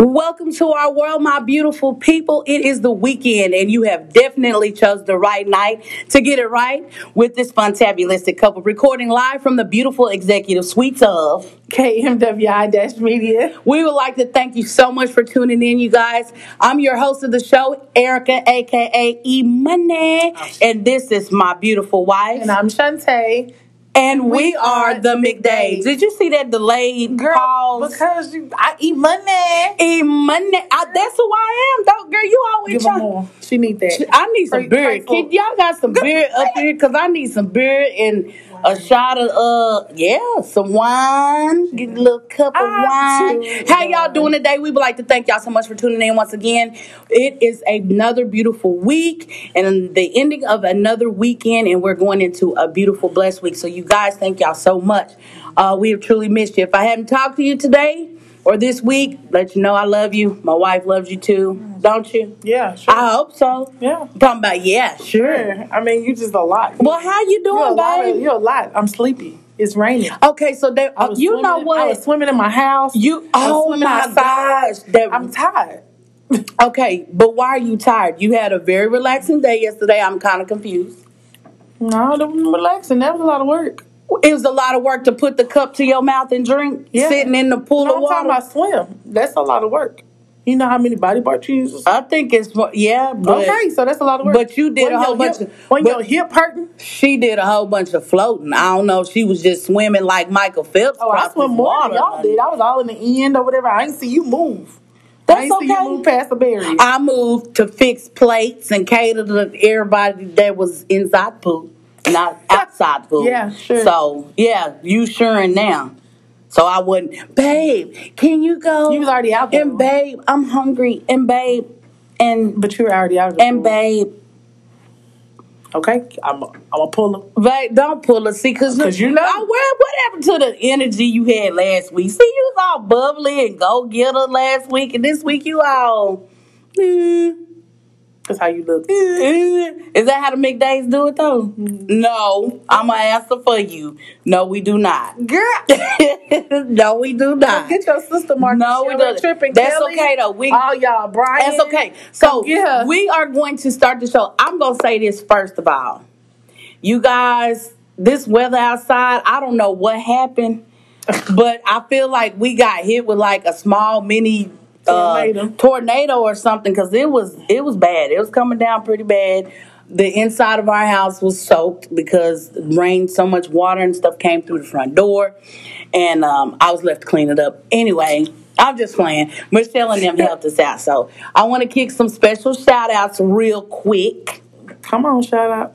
Welcome to our world, my beautiful people. It is the weekend, and you have definitely chose the right night to get it right with this fantabulistic couple recording live from the beautiful executive suites of KMWI Media. We would like to thank you so much for tuning in, you guys. I'm your host of the show, Erica, aka E Money, and this is my beautiful wife. And I'm Shantae. And we, we are, are the McDays. Did you see that delayed girl? Pause? Because you, I eat money. Eat money. I, that's who I am, though, girl. You always Give try. more. She need that. I need some beer. Y'all got some beer up here because I need some beer and a shot of uh yeah some wine. Get a little cup of wine. How y'all doing today? We would like to thank y'all so much for tuning in once again. It is another beautiful week and the ending of another weekend, and we're going into a beautiful blessed week. So you guys, thank y'all so much. Uh, we have truly missed you. If I haven't talked to you today or this week, let you know I love you. My wife loves you too, don't you? Yeah, sure. I hope so. Yeah. I'm talking about yeah, sure. sure. I mean, you just a lot. Well, how you doing, babe? Of, you're a lot. I'm sleepy. It's raining. Okay, so they, uh, you swimming, know what? I was swimming in my house. You oh my gosh, that, I'm tired. okay, but why are you tired? You had a very relaxing day yesterday. I'm kind of confused. No, that was relaxing. That was a lot of work. It was a lot of work to put the cup to your mouth and drink, yeah. sitting in the pool no, of water. I'm talking about swim. That's a lot of work. You know how many body parts you use? I think it's yeah. But, okay, so that's a lot of work. But you did when a whole bunch hip, of when your hip hurting. She did a whole bunch of floating. I don't know. She was just swimming like Michael Phelps. Oh, I swim more than y'all did. I was all in the end or whatever. I didn't see you move. That's I didn't okay. see you move past the barrier. I moved to fix plates and cater to everybody that was inside the pool, not outside food. Yeah, sure. So yeah, you suring now. So I wouldn't, babe. Can you go? You was already out there. And babe, I'm hungry. And babe, and but you were already out there. And babe. Okay, I'm I'm a puller. Babe, don't pull her. See, cause, Cause you know I, where, what happened to the energy you had last week? See, you was all bubbly and go getter last week, and this week you all. Mm, that's how you look. Is that how the McDays do it though? No, I'm gonna answer for you. No, we do not. Girl, no, we do not. Get your sister Mark. No, we don't. Tripping That's Kelly. okay though. We all y'all, Brian. That's okay. So yeah. we are going to start the show. I'm gonna say this first of all. You guys, this weather outside, I don't know what happened, but I feel like we got hit with like a small mini tornado, uh, tornado or something because it was it was bad. It was coming down pretty bad. The inside of our house was soaked because rain, so much water and stuff came through the front door, and um, I was left to clean it up. Anyway, I'm just playing. Michelle and them helped us out, so I want to kick some special shout outs real quick. Come on, shout out.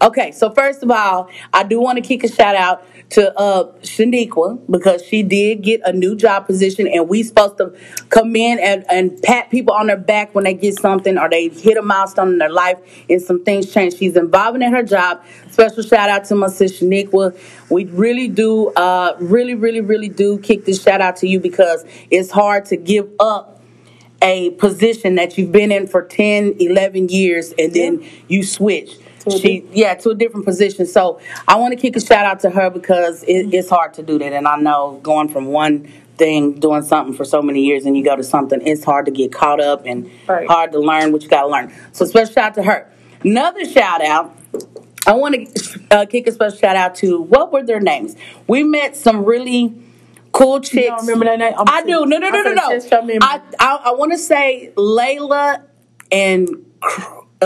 Okay, so first of all, I do want to kick a shout out to uh, Shaniqua because she did get a new job position, and we supposed to come in and, and pat people on their back when they get something or they hit a milestone in their life and some things change. She's involved in her job. Special shout out to my sister Shaniqua. We really do, uh, really, really, really do kick this shout out to you because it's hard to give up a position that you've been in for 10, 11 years and then you switch she yeah to a different position. So i want to kick a shout out to her because it, it's hard to do that. And i know going from one thing doing something for so many years and you go to something it's hard to get caught up and right. hard to learn what you got to learn. So special shout out to her. Another shout out i want to uh, kick a special shout out to what were their names? We met some really cool chicks. you remember that name? I'm i do. no no no no no. i i, I want to say layla and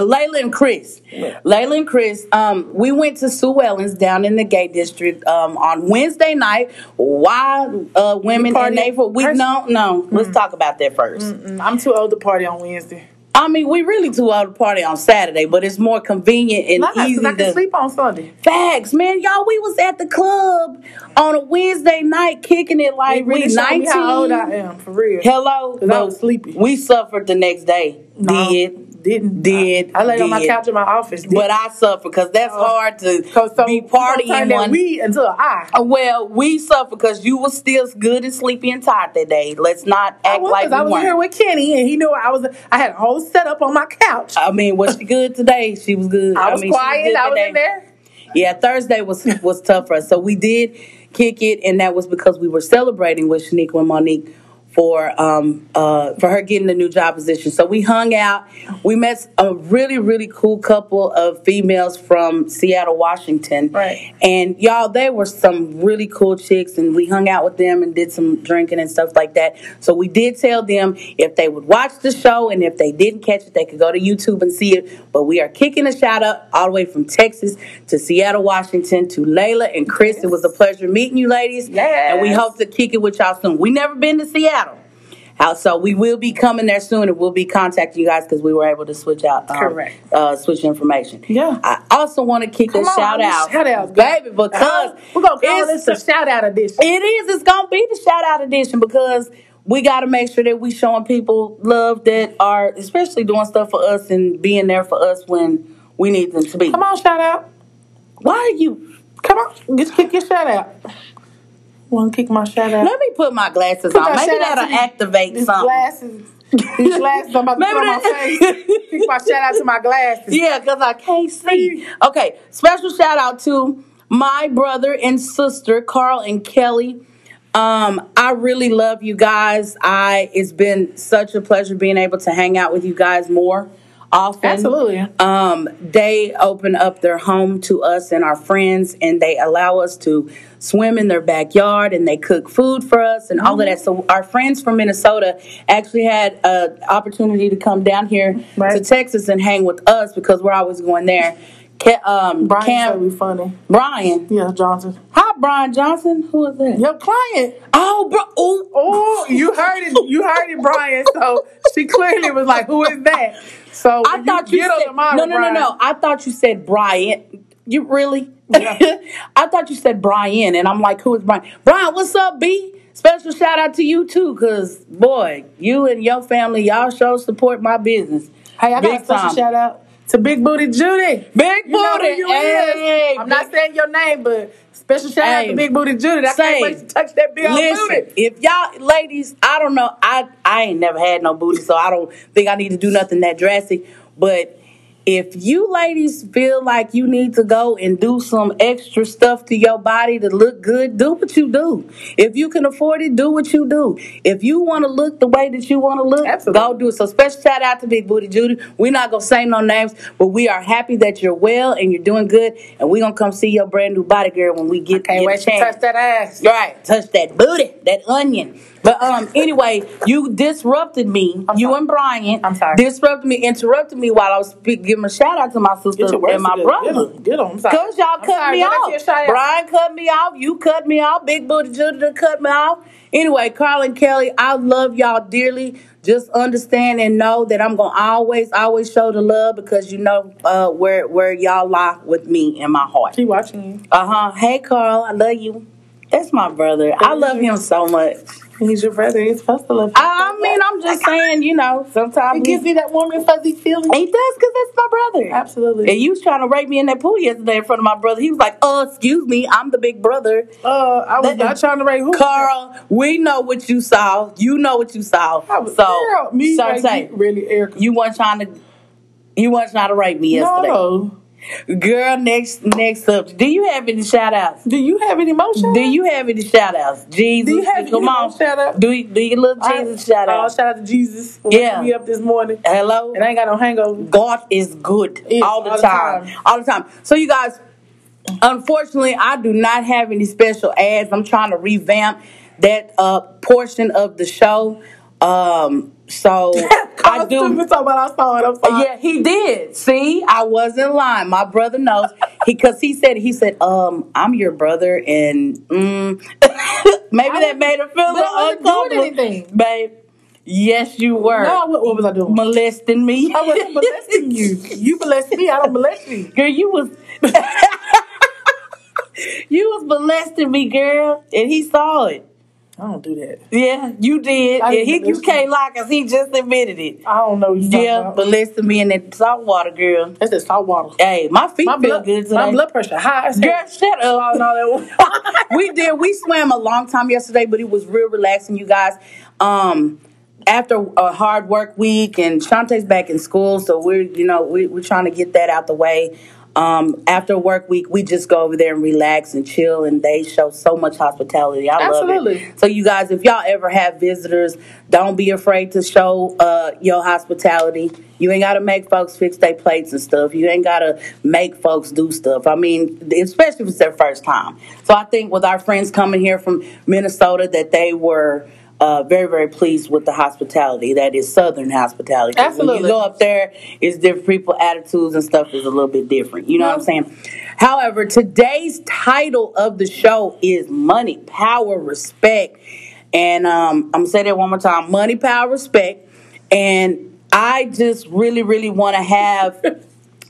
Layla and Chris. Yeah. Layla and Chris, um, we went to Sue Ellen's down in the gay district um, on Wednesday night. Why uh, women in April? We no, no. Mm-hmm. Let's talk about that 1st i I'm too old to party on Wednesday. I mean, we really too old to party on Saturday, but it's more convenient and nice, easy I can to sleep on Sunday. Facts, man, y'all. We was at the club on a Wednesday night, kicking it like really we nineteen. How old I am for real? Hello, I was sleepy. We suffered the next day. No. Did didn't. Did I, I laid did. on my couch in my office. Did. But I suffer because that's uh, hard to so be partying one. We until I. Well, we suffer because you were still good and sleepy and tired that day. Let's not act I was, like we I was weren't. here with Kenny and he knew I was. I had a whole setup on my couch. I mean, was she good today? She was good. I was mean, quiet. Was I was today. in there. Yeah, Thursday was was tough for us, so we did kick it, and that was because we were celebrating with Shaniqua and Monique for um uh for her getting a new job position. So we hung out. We met a really really cool couple of females from Seattle, Washington. Right. And y'all, they were some really cool chicks, and we hung out with them and did some drinking and stuff like that. So we did tell them if they would watch the show, and if they didn't catch it, they could go to YouTube and see it. But we are kicking a shout out all the way from Texas to Seattle, Washington to Layla and Chris. It was a pleasure meeting you ladies. Yes. And we hope to kick it with y'all soon. We never been to Seattle. How, so we will be coming there soon, and we'll be contacting you guys because we were able to switch out, um, Correct. uh, switch information. Yeah. I also want to kick Come a on, shout out, shout-outs, baby, because we're gonna call this a shout out edition. it is. It's gonna be the shout out edition because we got to make sure that we showing people love that are especially doing stuff for us and being there for us when we need them to be. Come on, shout out. Why are you? Come on, just kick your shout out. To kick my shout out? Let me put my glasses Put on. Maybe that'll activate These something. glasses, these glasses I'm about to Maybe put on my face. Kick my shout out to my glasses. Yeah, because I can't see. Okay, special shout out to my brother and sister, Carl and Kelly. Um, I really love you guys. I it's been such a pleasure being able to hang out with you guys more often. Absolutely. Um, they open up their home to us and our friends, and they allow us to swim in their backyard, and they cook food for us and all of that. So our friends from Minnesota actually had an opportunity to come down here Right. to Texas and hang with us because we're always going there. Ca- um, Brian Cam- said we funny. Brian. Yeah, Johnson. Hi, Brian Johnson. Who is that? Your client. Oh, bro. Ooh. Oh, you heard it. You heard it, Brian. So she clearly was like, "Who is that?" So I thought you, get said no, no, no, Brian, no. I thought you said Brian. You really? Yeah. I thought you said Brian, and I'm like, who is Brian? Brian, what's up, B? Special shout out to you too, cause boy, you and your family, y'all show support my business. Hey, I got Big a special time. shout out to Big Booty Judy. Big You booty. you Hey, is. I'm not saying your name, but special shout out to Big Booty Judy. I Say, can't wait to touch that big old Listen, booty. if y'all ladies, I don't know, I I ain't never had no booty, so I don't think I need to do nothing that drastic. But if you ladies feel like you need to go and do some extra stuff to your body to look good, do what you do. If you can afford it, do what you do. If you want to look the way that you want to look, Absolutely. go do it. So special shout out to Big Booty Judy. We're not gonna say no names, but we are happy that you're well and you're doing good, and we're gonna come see your brand new body girl when we get, Can't get wait to touch that ass. Right, touch that booty, that onion. But um, anyway, you disrupted me. I'm you sorry. and Brian. I'm sorry. Disrupted me, interrupted me while I was speak, giving a shout out to my sister Get your words and my. Brother. Get on. Sorry. Cause y'all I'm cut sorry. me Get off. Brian cut me off. You cut me off. Big Booty Judy cut me off. Anyway, Carl and Kelly, I love y'all dearly. Just understand and know that I'm gonna always, always show the love because you know uh, where where y'all lie with me in my heart. Keep watching you. Uh huh. Hey, Carl, I love you. That's my brother. I love him so much. He's your brother. He's supposed to love you. I, mean, I'm just saying, you know, sometimes It gives you that warm and fuzzy feeling. he does because that's my brother. Absolutely. And you was trying to rape me in that pool yesterday in front of my brother. He was like, "Oh, excuse me, I'm the big brother." Uh, I was That- not trying to rate who. Carl, we know what you saw. You know what you saw. I was, so, girl, me, Shantae, like, you, really, Erica. you weren't trying to. You weren't trying to rape me yesterday, no. Girl. Next, next up, do you have any shout outs? Do you have any motion? Do you have any shout outs? Jesus. Do you have come on. shout out? Do, you- do your little Jesus shout Oh, out. shout out to Jesus. Yeah. me up this morning. Hello? And I ain't got no hangover. God is good Is, all the all the time. time. All the time. So you guys, unfortunately, I do not have any special ads. I'm trying to revamp that uh, portion of the show. Um, so I do. Talking about I saw it. I'm sorry. Yeah, he did. See, I wasn't lying. My brother knows. Because he said he said, um, I'm your brother, and mm, maybe I that made her feel a but I little wasn't doing uncomfortable. anything. Babe, yes, you were No, what, what was I doing? molesting me. I wasn't molesting you. You molest me. I don't molest you. Girl, you was you was molesting me, girl, and he saw it. I don't do that. Yeah, you did. And he, you can't lie because he just admitted it. I don't know Yeah, about. molesting me in that salt water, girl. That's the salt water. Hey, my feet My feel blood, good today. my blood pressure high. as Girl, shut up. and all that. we did. We swam a long time yesterday, but it was real relaxing, you guys. Um, after a hard work week, and Shantae's back in school, so we're you know we, we're trying to get that out the way. Um, after work week, we just go over there and relax and chill, and they show so much hospitality. I love it. So, you guys, if y'all ever have visitors, don't be afraid to show uh, your hospitality. You ain't got to make folks fix their plates and stuff. You ain't got to make folks do stuff. I mean, especially if it's their first time. So, I think with our friends coming here from Minnesota, that they were uh, very, very pleased with the hospitality. That is Southern hospitality. 'Cause When Absolutely. you go up there, it's different people, attitudes and stuff is a little bit different. You know what I'm saying? However, today's title of the show is Money, Power, Respect. And um, I'm gonna say that one more time: Money, Power, Respect. And I just really, really want to have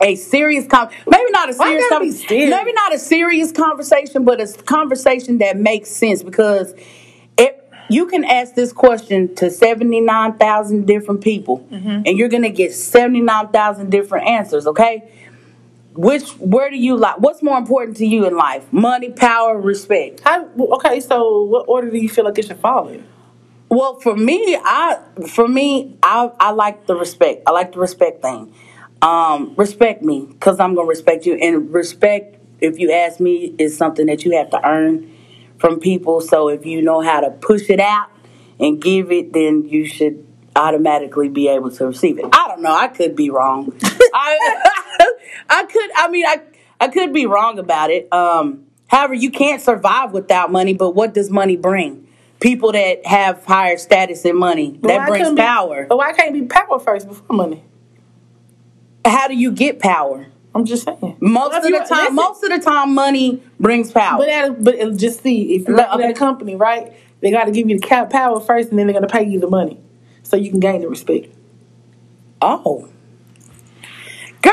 a serious con maybe not a serious, gotta con- serious? maybe not a serious conversation, but a conversation that makes sense because you can ask this question to 79,000 different people Mm-hmm. and you're going to get 79,000 different answers, okay? Which where do you like what's more important to you in life? Money, power, respect. How, okay, so what order do you feel like it should fall in? Well, for me, I for me, I I like the respect. I like the respect thing. Um, respect me because I'm gonna respect you. And respect, if you ask me, is something that you have to earn from people. So if you know how to push it out and give it, then you should automatically be able to receive it. I don't know. I could be wrong. I I could. I mean, I I could be wrong about it. Um, however, you can't survive without money. But what does money bring? People that have higher status and money But that brings be- power. but why can't be power first before money? How do you get power? I'm just saying. Most Well, of the time, listen, most of the time, money brings power. But at, but just see if you're at a company, right? They got to give you the cap power first, and then they're going to pay you the money, so you can gain the respect. oh, girl,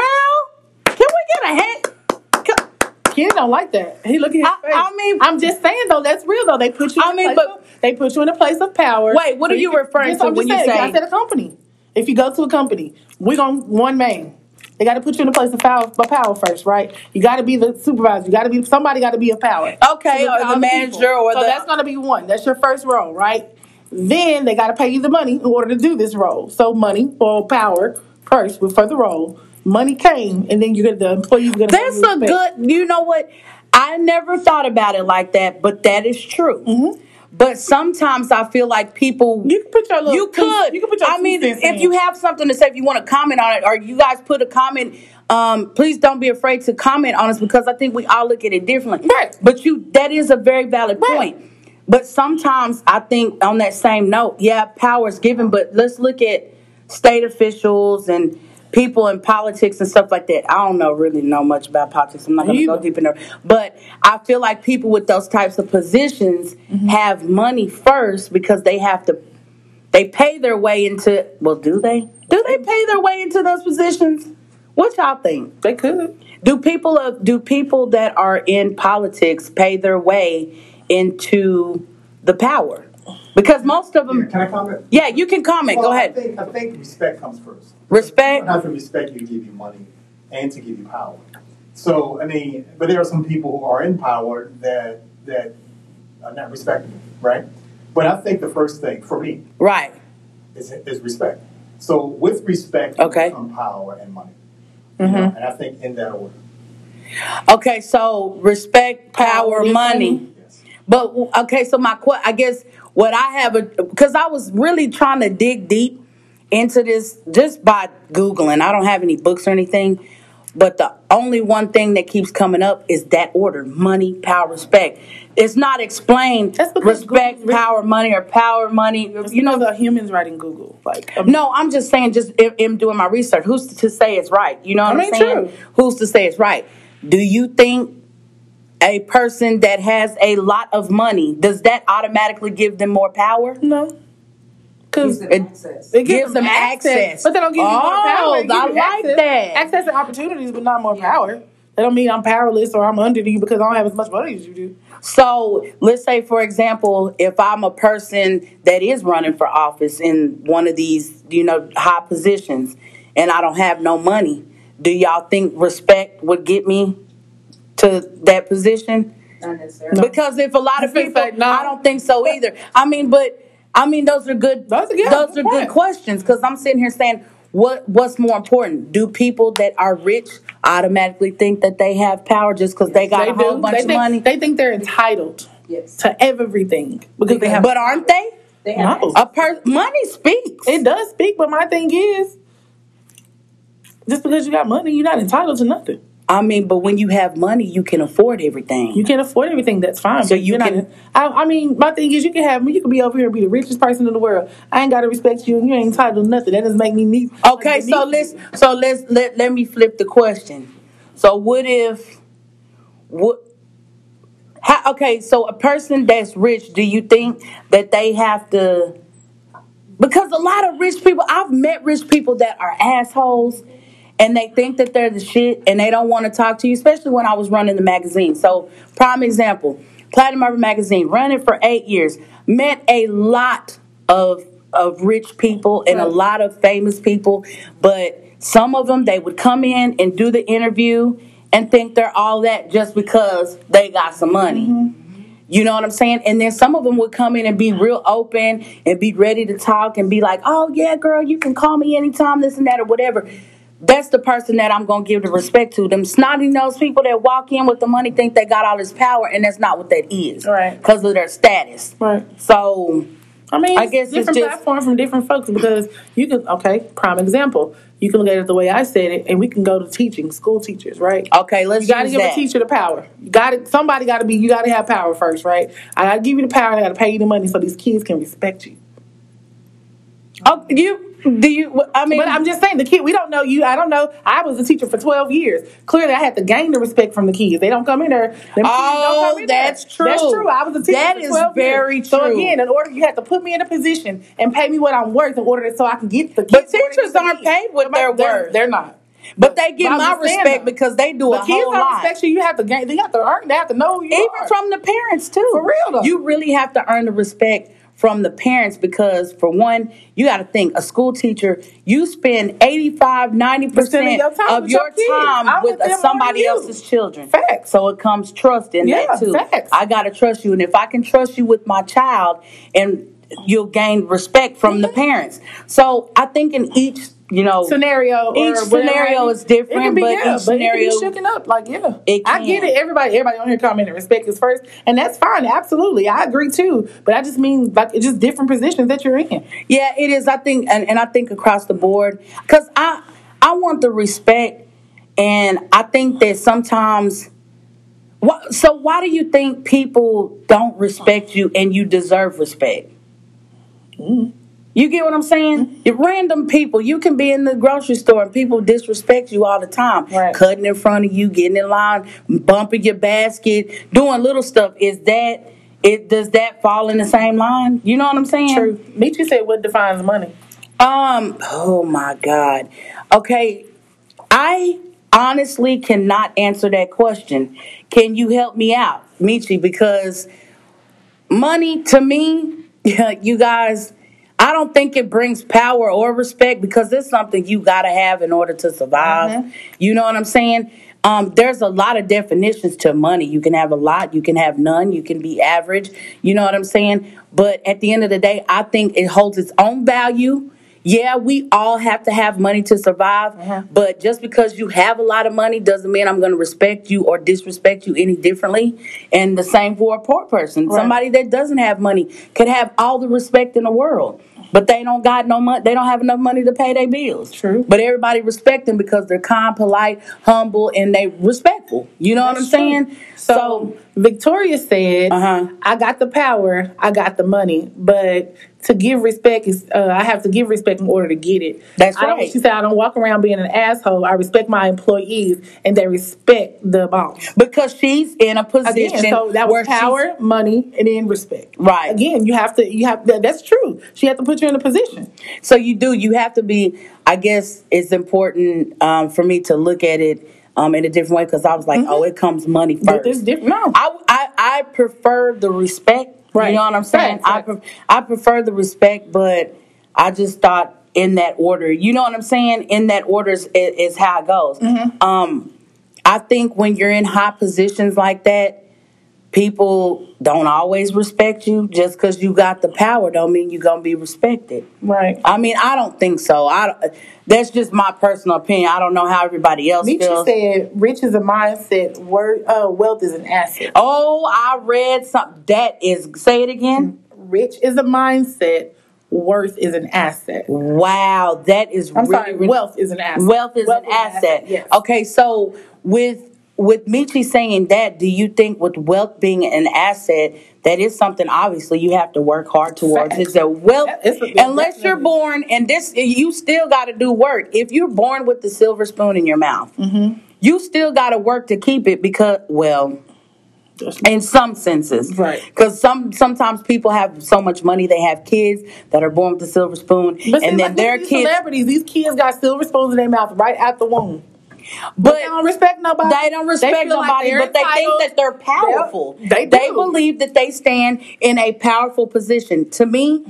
can we get a? Can- Kenny don't like that. He look at his I- face. I mean- I'm just saying though, that's real though. They put you. I mean, place but- of, they put you in a place of power. Wait, what are you can- referring to I'm when just you saying, say- I said a company. If you go to a company, we're going one man. They got to put you in a place of power, of power first, right? You got to be the supervisor. You got to be somebody. Got to be a power. Okay, To or the manager people. or so the- that's going to be one. That's your first role, right? Then they got to pay you the money in order to do this role. So money or power first for the role. Money came, and then you're gonna the employee's gonna. That's a good. You know what? I never thought about it like that, but that is true. Mm-hmm. But sometimes I feel like people. You can put your little You could. you can put your I mean, if in. you have something to say, if you want to comment on it, or you guys put a comment, um, please don't be afraid to comment on us because I think we all look at it differently. Right. But you, that is a very valid Right. point. But sometimes I think on that same note, yeah, power is given, but let's look at state officials and people in politics and stuff like that. I don't know really know much about politics. I'm not going to go deep in there. But I feel like people with those types of positions Mm-hmm. have money first because they have to they pay their way into well, do they? Do they pay their way into those positions? What y'all think? They could. Do people of do people that are in politics pay their way into the power? Because most of them Can I comment? Yeah, you can comment. Well, Go I ahead. think, I think respect comes first. Respect. Not to respect you to give you money and to give you power. So I mean, but there are some people who are in power that that are not respectable, right? But I think the first thing for me Right. is, is respect. So with respect, Okay. come power and money. You mm-hmm. know, and I think in that order. Okay, so respect, power, Power, money. money. Yes. But okay, so my que- I guess what I have because I was really trying to dig deep into this just by googling. I don't have any books or anything, but the only one thing that keeps coming up is that order: money, power, respect. It's not explained. Respect, Google's power, money, or power, money. You know the humans writing Google, like um, no, I'm just saying, just in, in doing my research, who's to say it's right? You know what I I am mean, saying? true. Who's to say it's right? Do you think a person that has a lot of money does that automatically give them more power? no, because It, it gives them access, but they don't give you more oh, power. Oh, I like access. that. Access and opportunities, but not more power. That don't mean I'm powerless or I'm under you because I don't have as much money as you do. So let's say, for example, if I'm a person that is running for office in one of these, you know, high positions, and I don't have no money, do y'all think respect would get me to that position? Not necessarily. Because if a lot of people, gonna no. I don't think so either. I mean, but I mean, those are good. Those are good. Those Good are good point. questions. Because I'm sitting here saying, what what's more important? Do people that are rich automatically think that they have power just because they got they a whole do. bunch they of think, money? They think they're entitled Yes. to everything because they have. but aren't they? They have No. A per- money speaks. it does speak, but my thing is, just because you got money, you're not entitled to nothing. I mean, but when you have money, you can afford everything. You can't afford everything. That's fine. So you you're not- can- I, I mean, my thing is, you can have. Me. You can be over here and be the richest person in the world. I ain't got to respect you, and you ain't entitled to nothing. That doesn't make me need. Okay, so let's so let's let let me flip the question. So what if what how, okay, so a person that's rich, do you think that they have to because a lot of rich people I've met rich people that are assholes and they think that they're the shit and they don't want to talk to you, especially when I was running the magazine. So prime example, Platinum Urban Magazine, running for eight years, met a lot of of rich people and a lot of famous people, but some of them they would come in and do the interview and think they're all that just because they got some money. Mm-hmm. You know what I'm saying? And then some of them would come in and be real open and be ready to talk and be like, "Oh yeah, girl, you can call me anytime, this and that or whatever." That's the person that I'm gonna give the respect to. Them snotty nosed people that walk in with the money think they got all this power, and that's not what that is. Right. Because of their status. Right. So I mean, I guess it's different just- platforms from different folks because you can. Okay, prime example. You can look at it the way I said it, and we can go to teaching, school teachers, right? okay, let's You got to give that. a teacher the power. You got to somebody got to be. You got to have power first, right? I got to give you the power, and I got to pay you the money so these kids can respect you. Oh, you do you? I mean, But I'm just saying, the kid. We don't know you. I don't know. I was a teacher for 12 years. Clearly, I had to gain the respect from the kids. They don't come in there. Them kids don't Oh, come in there. that's true. That's true. I was a teacher That is 12 very years. So again, in order you have to put me in a position and pay me what I'm worth in order to, so I can get the. But teachers aren't paid what But they're they're, worth. They're not. but they get my respect because they do The a kids whole lot. respect you. You have to gain. They have to earn. They have to know you even are. from the parents too. For real, though. You really have to earn the respect from the parents because for one, you got to think a school teacher, you spend 85, 90% of your time of with your your time with with somebody else's children. Facts. So it comes trust in Yeah, that too. facts. I got to trust you and if I can trust you with my child and you'll gain respect from the mm-hmm. parents. So I think in each, you know, scenario. Each scenario is It different, can be, but yeah, each but it can be shooken up. Like yeah, It I get it. Everybody, everybody on here commenting respect is first, and that's fine. Absolutely, I agree too. But I just mean like it's just different positions that you're in. Yeah, it is. I think, and, and I think across the board, because I I want the respect, and I think that sometimes. Why, so why do you think people don't respect you and you deserve respect? Mm. You get what I'm saying? You random people. You can be in the grocery store and people disrespect you all the time. Right. Cutting in front of you, getting in line, bumping your basket, doing little stuff. Is that it? Does that fall in the same line? You know what I'm saying? True. Nietzsche said, "What defines money?" Um, oh my God. Okay. I honestly cannot answer that question. Can you help me out, Michi? Because money to me, you guys, I don't think it brings power or respect because it's something you gotta have in order to survive. You know what I'm saying? Um, there's a lot of definitions to money. You can have a lot, you can have none, you can be average. You know what I'm saying? But at the end of the day, I think it holds its own value. Yeah, we all have to have money to survive, but just because you have a lot of money doesn't mean I'm going to respect you or disrespect you any differently. And the same for a poor person. Right. Somebody that doesn't have money could have all the respect in the world, but they don't got no money. They don't have enough money to pay their bills. True. But everybody respect them because they're kind, polite, humble, and they respectful. You know what I'm true. saying? So, Victoria said, Uh-huh. "I got the power, I got the money, but to give respect is uh, I have to give respect in order to get it." That's I right. She said, "I don't walk around being an asshole. I respect my employees, and they respect the boss." because she's in a position Again, so that where was power, money, and then respect. Right. Again, you have to. You have that, that's true. She had to put you in a position. So you do. You have to be. I guess it's important um, for me to look at it um, in a different way because I was like, oh, it comes money Mm-hmm. But first. it's different. No. I, I I prefer the respect. Right. You know what I'm saying? Facts, I pre- I prefer the respect, but I just thought in that order. You know what I'm saying? In that order is, is how it goes. Mm-hmm. Um, I think when you're in high positions like that, people don't always respect you just because you got the power don't mean you're gonna be respected Right. i mean i don't think so i that's just my personal opinion i don't know how everybody else Nietzsche feels said, "Rich is a mindset. Word, uh, wealth is an asset. oh i read something that is say it again Rich is a mindset. Worth is an asset. wow that is I'm really, sorry. Wealth is an asset. Wealth is an asset. Yes. Okay, so with with Michi saying that, do you think with wealth being an asset, that is something obviously you have to work hard towards? Is that wealth? It's a- unless you're born, and this you still got to do work. If you're born with the silver spoon in your mouth, Mm-hmm. you still got to work to keep it because well. In some senses, Right. Because some sometimes people have so much money, they have kids that are born with the silver spoon, But and then like, their kids. celebrities, these kids got silver spoons in their mouth right at the womb. But They don't respect nobody. They don't respect like nobody, they're but they think that they're powerful. Yep, they. They believe that they stand in a powerful position. To me,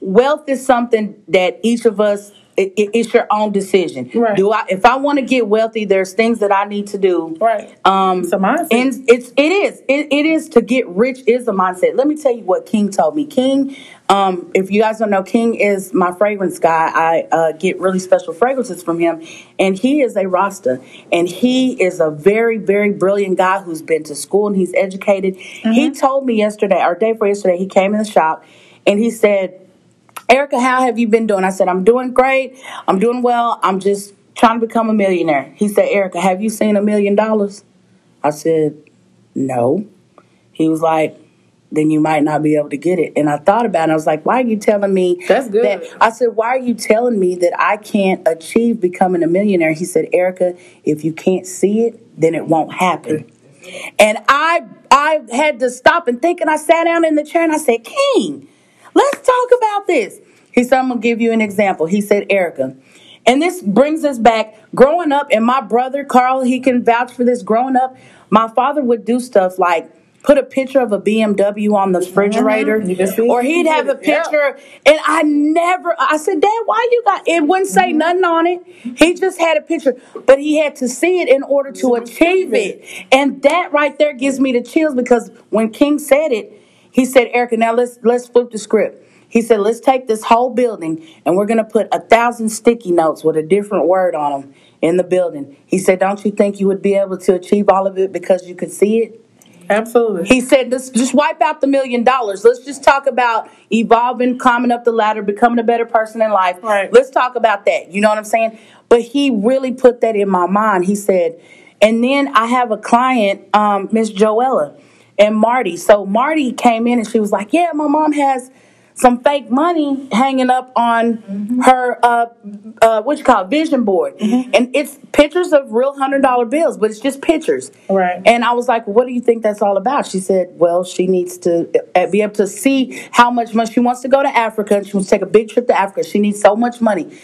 wealth is something that each of us. It, it- it's your own decision. Right. Do I? If I want to get wealthy, there's things that I need to do. Right. Um, It's a mindset. And it's it is it, it is to get rich is a mindset. Let me tell you what King told me. King, um, if you guys don't know, King is my fragrance guy. I uh, get really special fragrances from him, and he is a Rasta, and he is a very very brilliant guy who's been to school and he's educated. He told me yesterday or day for yesterday, he came in the shop and he said. Erica, how have you been doing? I said, I'm doing great. I'm doing well. I'm just trying to become a millionaire. He said, Erica, have you seen a million dollars? I said, no. He was like, then you might not be able to get it. And I thought about it. I was like, why are you telling me That's good. that? I said, why are you telling me that I can't achieve becoming a millionaire? He said, Erica, if you can't see it, then it won't happen. And I I had to stop and think, and I sat down in the chair and I said, King, let's talk about this. He said, I'm gonna give you an example. He said, Erica, and this brings us back growing up, and my brother Carl, he can vouch for this. Growing up, my father would do stuff like put a picture of a BMW on the refrigerator, see or he'd have a Yeah. picture, and I never. I said, Dad, why you got? It wouldn't say nothing on it. He just had a picture, but he had to see it in order to achieve it, and that right there gives me the chills because when King said it, he said, Erica, now let's let's flip the script. He said, let's take this whole building and we're gonna put a thousand sticky notes with a different word on them in the building. He said, don't you think you would be able to achieve all of it because you could see it? Absolutely. He said, let's just wipe out the million dollars. Let's just talk about evolving, climbing up the ladder, becoming a better person in life. Right. Let's talk about that. You know what I'm saying? But he really put that in my mind. He said, and then I have a client, um, Miss Joella and Marty. So Marty came in and she was like, yeah, my mom has some fake money hanging up on her uh, uh, what you call it, vision board, and it's pictures of real hundred dollar bills, but it's just pictures. Right. And I was like, "What do you think that's all about?" She said, "Well, she needs to uh, be able to see how much money she wants to go to Africa, and she wants to take a big trip to Africa. She needs so much money."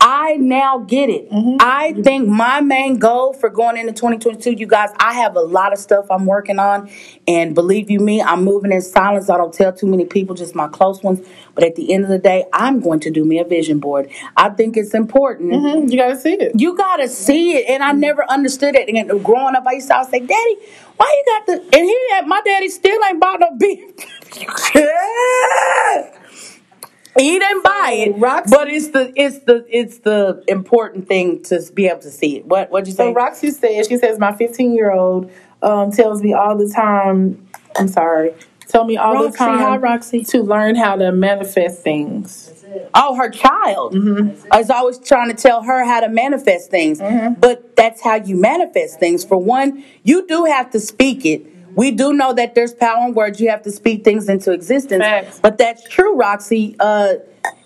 I now get it. I think my main goal for going into 2022, you guys, I have a lot of stuff I'm working on. And believe you me, I'm moving in silence. I don't tell too many people, just my close ones. But at the end of the day, I'm going to do me a vision board. I think it's important. Mhm, You got to see it. You gotta see it, and I never understood it. And growing up, I used to always say, "Daddy, why you got the?" And he had my daddy still ain't bought no beef. he didn't buy it, Roxy- but it's the it's the it's the important thing to be able to see it. What what'd you say? So Roxy says, she says, my 15 year old um, tells me all the time, I'm sorry, tell me all the time hi, Roxy. to learn how to manifest things. Oh, her child Mm-hmm. is always trying to tell her how to manifest things. But that's how you manifest things. For one, you do have to speak it. We do know that there's power in words. You have to speak things into existence. Facts. But that's true, Roxy. Uh,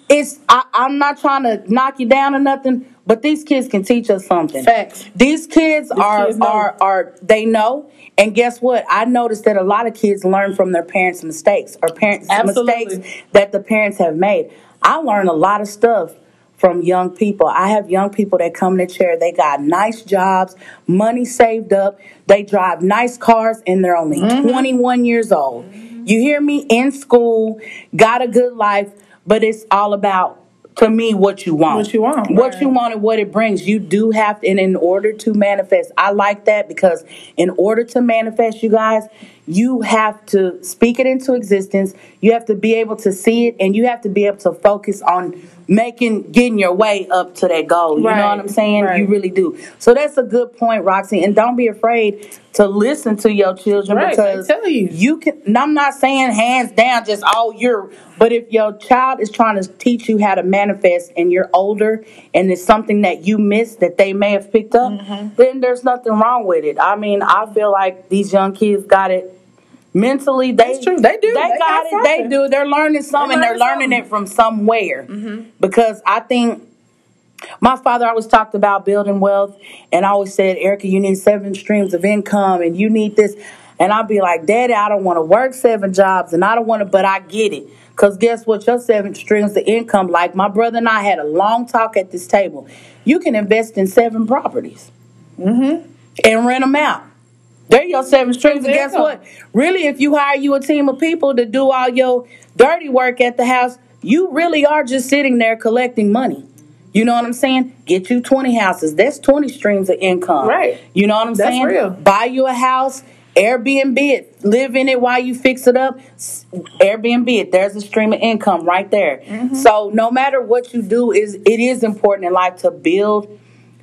it's I, I'm not trying to knock you down or nothing, but these kids can teach us something. Facts. These kids are kids are are they know. And guess what? I noticed that a lot of kids learn from their parents' mistakes or parents' Absolutely. mistakes that the parents have made. I learned a lot of stuff from young people. I have young people that come to chair. They got nice jobs, money saved up. They drive nice cars, and they're only Mm-hmm. 21 years old. You hear me? In school, got a good life, but it's all about. To me, what you want, What you want, what right. you want, and what it brings. You do have, to, and in order to manifest, I like that because in order to manifest, you guys, you have to speak it into existence. You have to be able to see it, and you have to be able to focus on making getting your way up to that goal. You know what I'm saying? right. You really do. So that's a good point, Roxy. And don't be afraid to listen to your children Right, because you. you can. and I'm not saying hands down, just all you're. But if your child is trying to teach you how to manifest, and you're older, and it's something that you missed that they may have picked up, Mm-hmm. then there's nothing wrong with it. I mean, I feel like these young kids got it mentally. They. They do. They, They got, got it. They do. They're learning something. They're learning learning something. it from somewhere. Mm-hmm. Because I think my father always talked about building wealth, and I always said, Erica, you need seven streams of income, and you need this. And I'd be like, Daddy, I don't want to work seven jobs, and I don't want to, but I get it. Because guess what? Your seven streams of income, like my brother and I had a long talk at this table, you can invest in seven properties and rent them out. They're your seven streams. And guess what? Really, if you hire you a team of people to do all your dirty work at the house, you really are just sitting there collecting money. You know what I'm saying? Get you 20 houses. That's 20 streams of income. Right. You know what I'm That's saying? real. Buy you a house, Airbnb it, live in it while you fix it up. Airbnb it. There's a stream of income right there. Mm-hmm. So no matter what you do, is it is important in life to build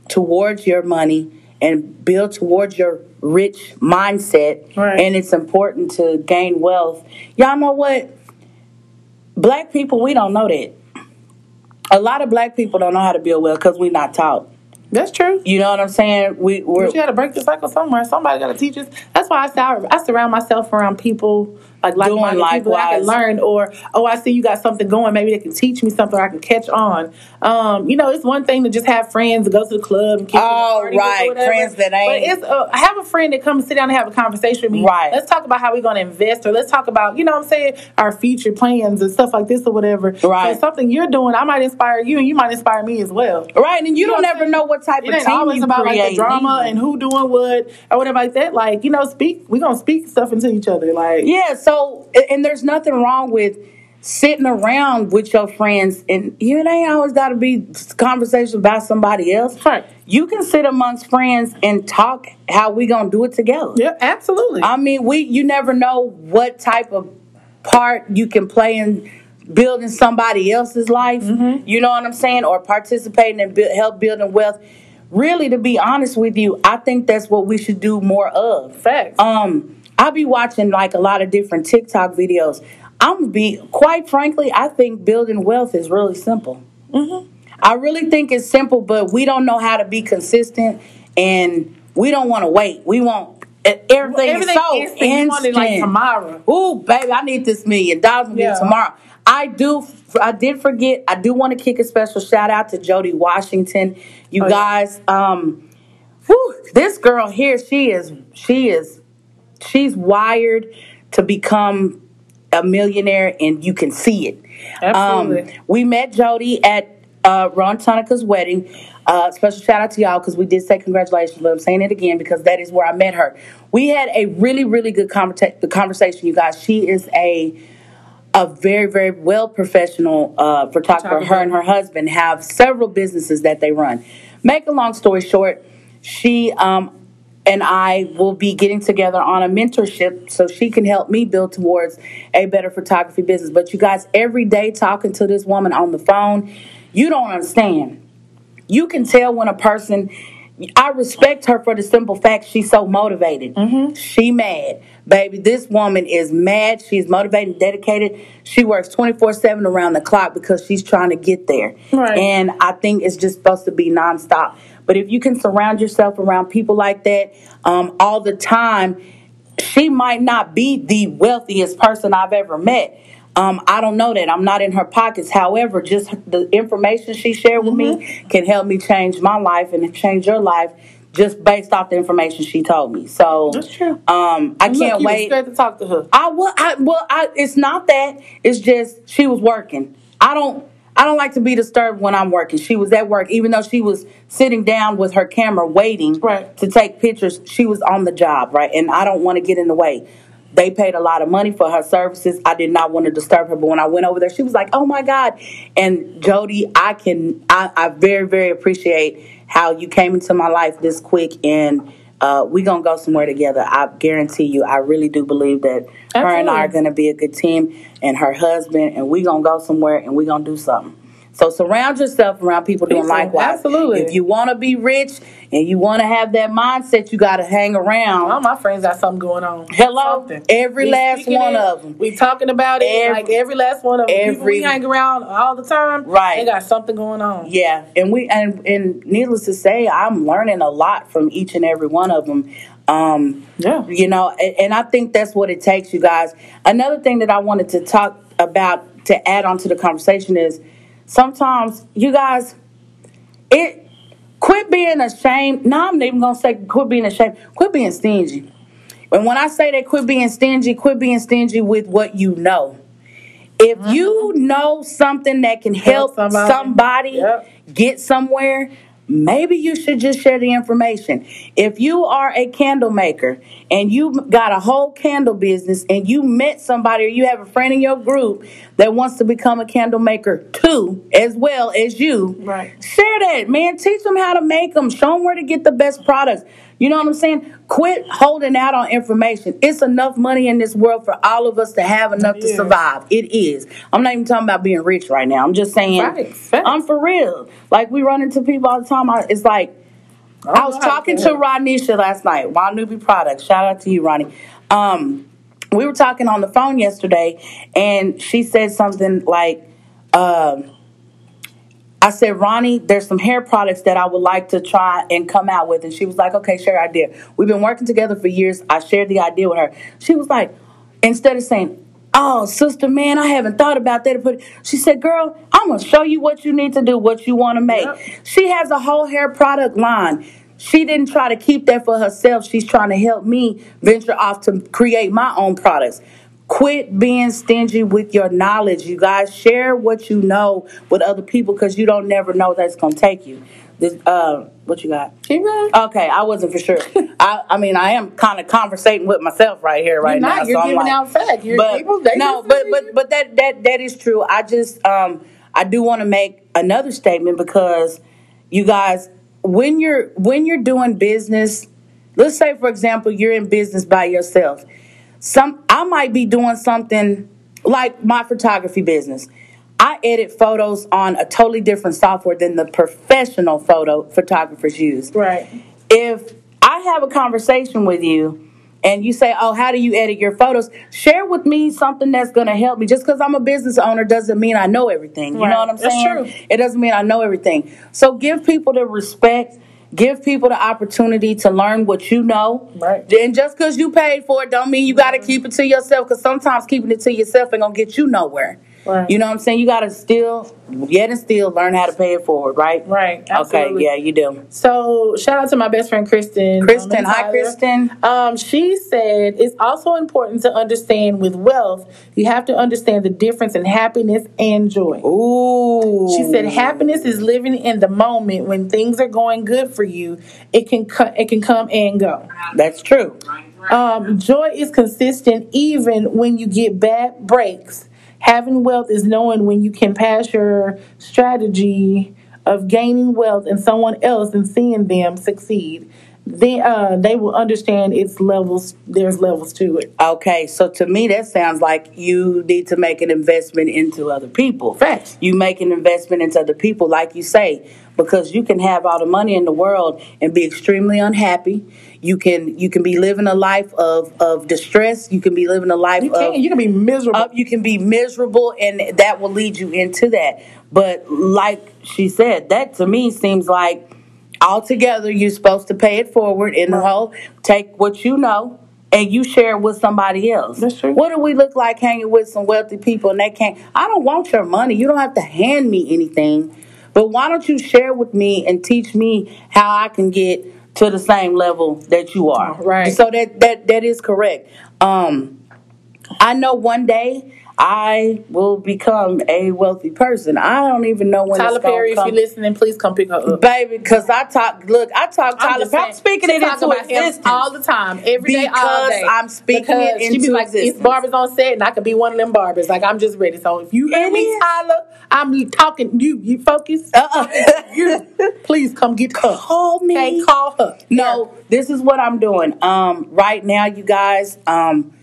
towards your money and build towards your rich mindset. Right. And it's important to gain wealth. Y'all know what? Black people, we don't know that. A lot of black people don't know how to build wealth because we're not taught. That's true. You know what I'm saying? We we're But you got to break the cycle somewhere. Somebody got to teach us. That's why I say I, I surround myself around people like like Doing minded people I can learn. Or oh, I see you got something going. Maybe they can teach me something. or I can catch on. Um, you know, it's one thing to just have friends go to the club and kick it and Oh, party with or right. Friends that ain't- But it's uh, I have a friend that comes sit down and have a conversation with me. Right. Let's talk about how we're going to invest, or let's talk about you know what I'm saying our future plans and stuff like this or whatever. Right. So something you're doing, I might inspire you, and you might inspire me as well. right, and you, know don't ever know what type It of team always you about like the drama either. and who doing what or whatever like that. Like you know, speak. We're gonna speak stuff into each other. Like Yeah, so and there's nothing wrong with sitting around with your friends and you it ain't always gotta be conversation about somebody else. Right. You can sit amongst friends and talk how we gonna do it together. yeah, absolutely. I mean, we you never know what type of part you can play in building somebody else's life. Mm-hmm. You know what I'm saying, or participating in bu- help building wealth. Really, to be honest with you, I think that's what we should do more of. Facts. Um, I'll be watching like a lot of different TikTok videos. I'm be quite frankly, I think building wealth is really simple. Mm-hmm. I really think it's simple, but we don't know how to be consistent, and we don't want to wait. We want everything, Everything is so instant. You like tomorrow. Ooh, baby, I need this million dollars Yeah. tomorrow. I do. I did forget. I do want to kick a special shout out to Jody Washington. You Oh, yeah. guys, um, whew, this girl here, she is. She is. She's wired to become a millionaire, and you can see it. Absolutely. Um, we met Jody at uh, Ron Tonica's wedding. Uh, special shout out to y'all because we did say congratulations, but I'm saying it again because that is where I met her. We had a really, really good conversa- the conversation, you guys. She is a a very, very well professional uh, photographer. Photographer. Her and her husband have several businesses that they run. Make a long story short, she um, and I will be getting together on a mentorship so she can help me build towards a better photography business. But you guys, every day talking to this woman on the phone, you don't understand. You can tell when a person. I respect her for the simple fact she's so motivated. Mm-hmm. She mad, baby. This woman is mad. She's motivated, and dedicated. She works twenty four seven around the clock because she's trying to get there. Right. And I think it's just supposed to be nonstop. But if you can surround yourself around people like that um, all the time, she might not be the wealthiest person I've ever met. Um, I don't know that. I'm not in her pockets. However, just the information she shared with me Mm-hmm. can help me change my life and change your life just based off the information she told me. So That's true. Um, I can't wait. to talk to her. I will. I well. I, it's not that. It's just she was working. I don't. I don't like to be disturbed when I'm working. She was at work, even though she was sitting down with her camera waiting Right. to take pictures. She was on the job, right? And I don't want to get in the way. They paid a lot of money for her services. I did not want to disturb her, but when I went over there, she was like, "Oh my god!" And Jody, I can. I, I very, very appreciate how you came into my life this quick and uh, we gonna go somewhere together. I guarantee you. I really do believe that her and I are gonna be a good team, and her husband, and we're gonna go somewhere and we're gonna do something. So surround yourself around people doing likewise. absolutely. If you want to be rich and you want to have that mindset, you got to hang around. All my friends got something going on. Hello? Something. Every We last one it, them. We talking about it. Every- like every last one of them. People every- we hang around all the time. Right. They got something going on. Yeah, and we and and needless to say, I'm learning a lot from each and every one of them. Um, Yeah. you know, and, and I think that's what it takes, you guys. Another thing that I wanted to talk about to add on to the conversation is sometimes you guys, it quit being ashamed. No, I'm not even gonna say quit being ashamed. Quit being stingy. And when I say that, quit being stingy. Quit being stingy with what you know. If you know something that can help, Help somebody. somebody, Yep. get somewhere, maybe you should just share the information. If you are a candle maker and you got a whole candle business and you met somebody or you have a friend in your group that wants to become a candle maker too, as well as you, Right. share that, man. Teach them how to make them. Show them where to get the best products. You know what I'm saying? Quit holding out on information. It's enough money in this world for all of us to have enough to survive. It is. I'm not even talking about being rich right now. I'm just saying, Right. I'm for real. Like we run into people all the time. I, it's like I was how to talking to. Ronisha last night, Wild Newbie Products. Shout out to you, Ronnie. Um, we were talking on the phone yesterday, and she said something like, um, I said, Ronnie, there's some hair products that I would like to try and come out with. And she was like, okay, share idea. We've been working together for years. I shared the idea with her. She was like, instead of saying, oh, sister, man, I haven't thought about that. But she said, girl, I'm going to show you what you need to do, what you want to make. Yep. She has a whole hair product line. She didn't try to keep that for herself. She's trying to help me venture off to create my own products. Quit being stingy with your knowledge. You guys share what you know with other people because you don't never know that's going to take you. This, uh, what you got? Keep going. Okay, I wasn't for sure. I, I mean, I am kind of conversating with myself right here, right You're now. You're I'm giving like- out facts. You're but people, they no, but but but that that that is true. I just um I do want to make another statement because you guys, when you're when you're doing business, let's say for example you're in business by yourself. Some I might be doing something like my photography business. I edit photos on a totally different software than the professional photo photographers use Right. if I have a conversation with you and you say, Oh, how do you edit your photos? Share with me something that's going to help me. Just because I'm a business owner doesn't mean I know everything. You Right. know what I'm That's saying? true. It doesn't mean I know everything. So give people the respect. Give people the opportunity to learn what you know. Right. And just because you paid for it, don't mean you got to mm-hmm. keep it to yourself. Because sometimes keeping it to yourself ain't gonna get you nowhere. Right. You know what I'm saying? You got to still, yet and still, learn how to pay it forward. Right. Right. Okay. Yeah, you do. So shout out to my best friend Kristen. Kristen, um, hi, Kristen. Um, she said it's also important to understand with wealth, you have to understand the difference in happiness and joy. Ooh. She said happiness is living in the moment when things are going good for you. It can co- it can come and go. That's true. Um, joy is consistent even when you get bad breaks. Having wealth is knowing when you can pass your strategy of gaining wealth and someone else and seeing them succeed. Then uh, they will understand its levels. There's levels to it. Okay, so to me, that sounds like you need to make an investment into other people. Facts. You make an investment into other people, like you say, because you can have all the money in the world and be extremely unhappy. You can you can be living a life of, of distress. You can be living a life You of can. You can be miserable. you can be miserable and that will lead you into that but like she said that to me seems like altogether you're supposed to pay it forward in the whole take what you know and you share it with somebody else. That's true. what do we look like hanging with some wealthy people and they can't? I don't want your money. You don't have to hand me anything. But why don't you share with me and teach me how i can get to the same level that you are? Right. so that that that is correct. Um I know one day I will become a wealthy person. I don't even know when Tyler Perry, if you're listening, please come pick her up. Baby, because I talk, look, I talk Tyler just Perry. I'm speaking it into existence. all the time, every day, all Because day. I'm speaking it Because she be like, existence. It's barbers on set, and I could be one of them barbers. Like I'm just ready. So if you hear me. Tyler, I'm talking. You, you focus. Uh-uh. you, please come get her. Call me. Okay, call her. No, this is what I'm doing. Um, right now, you guys, um,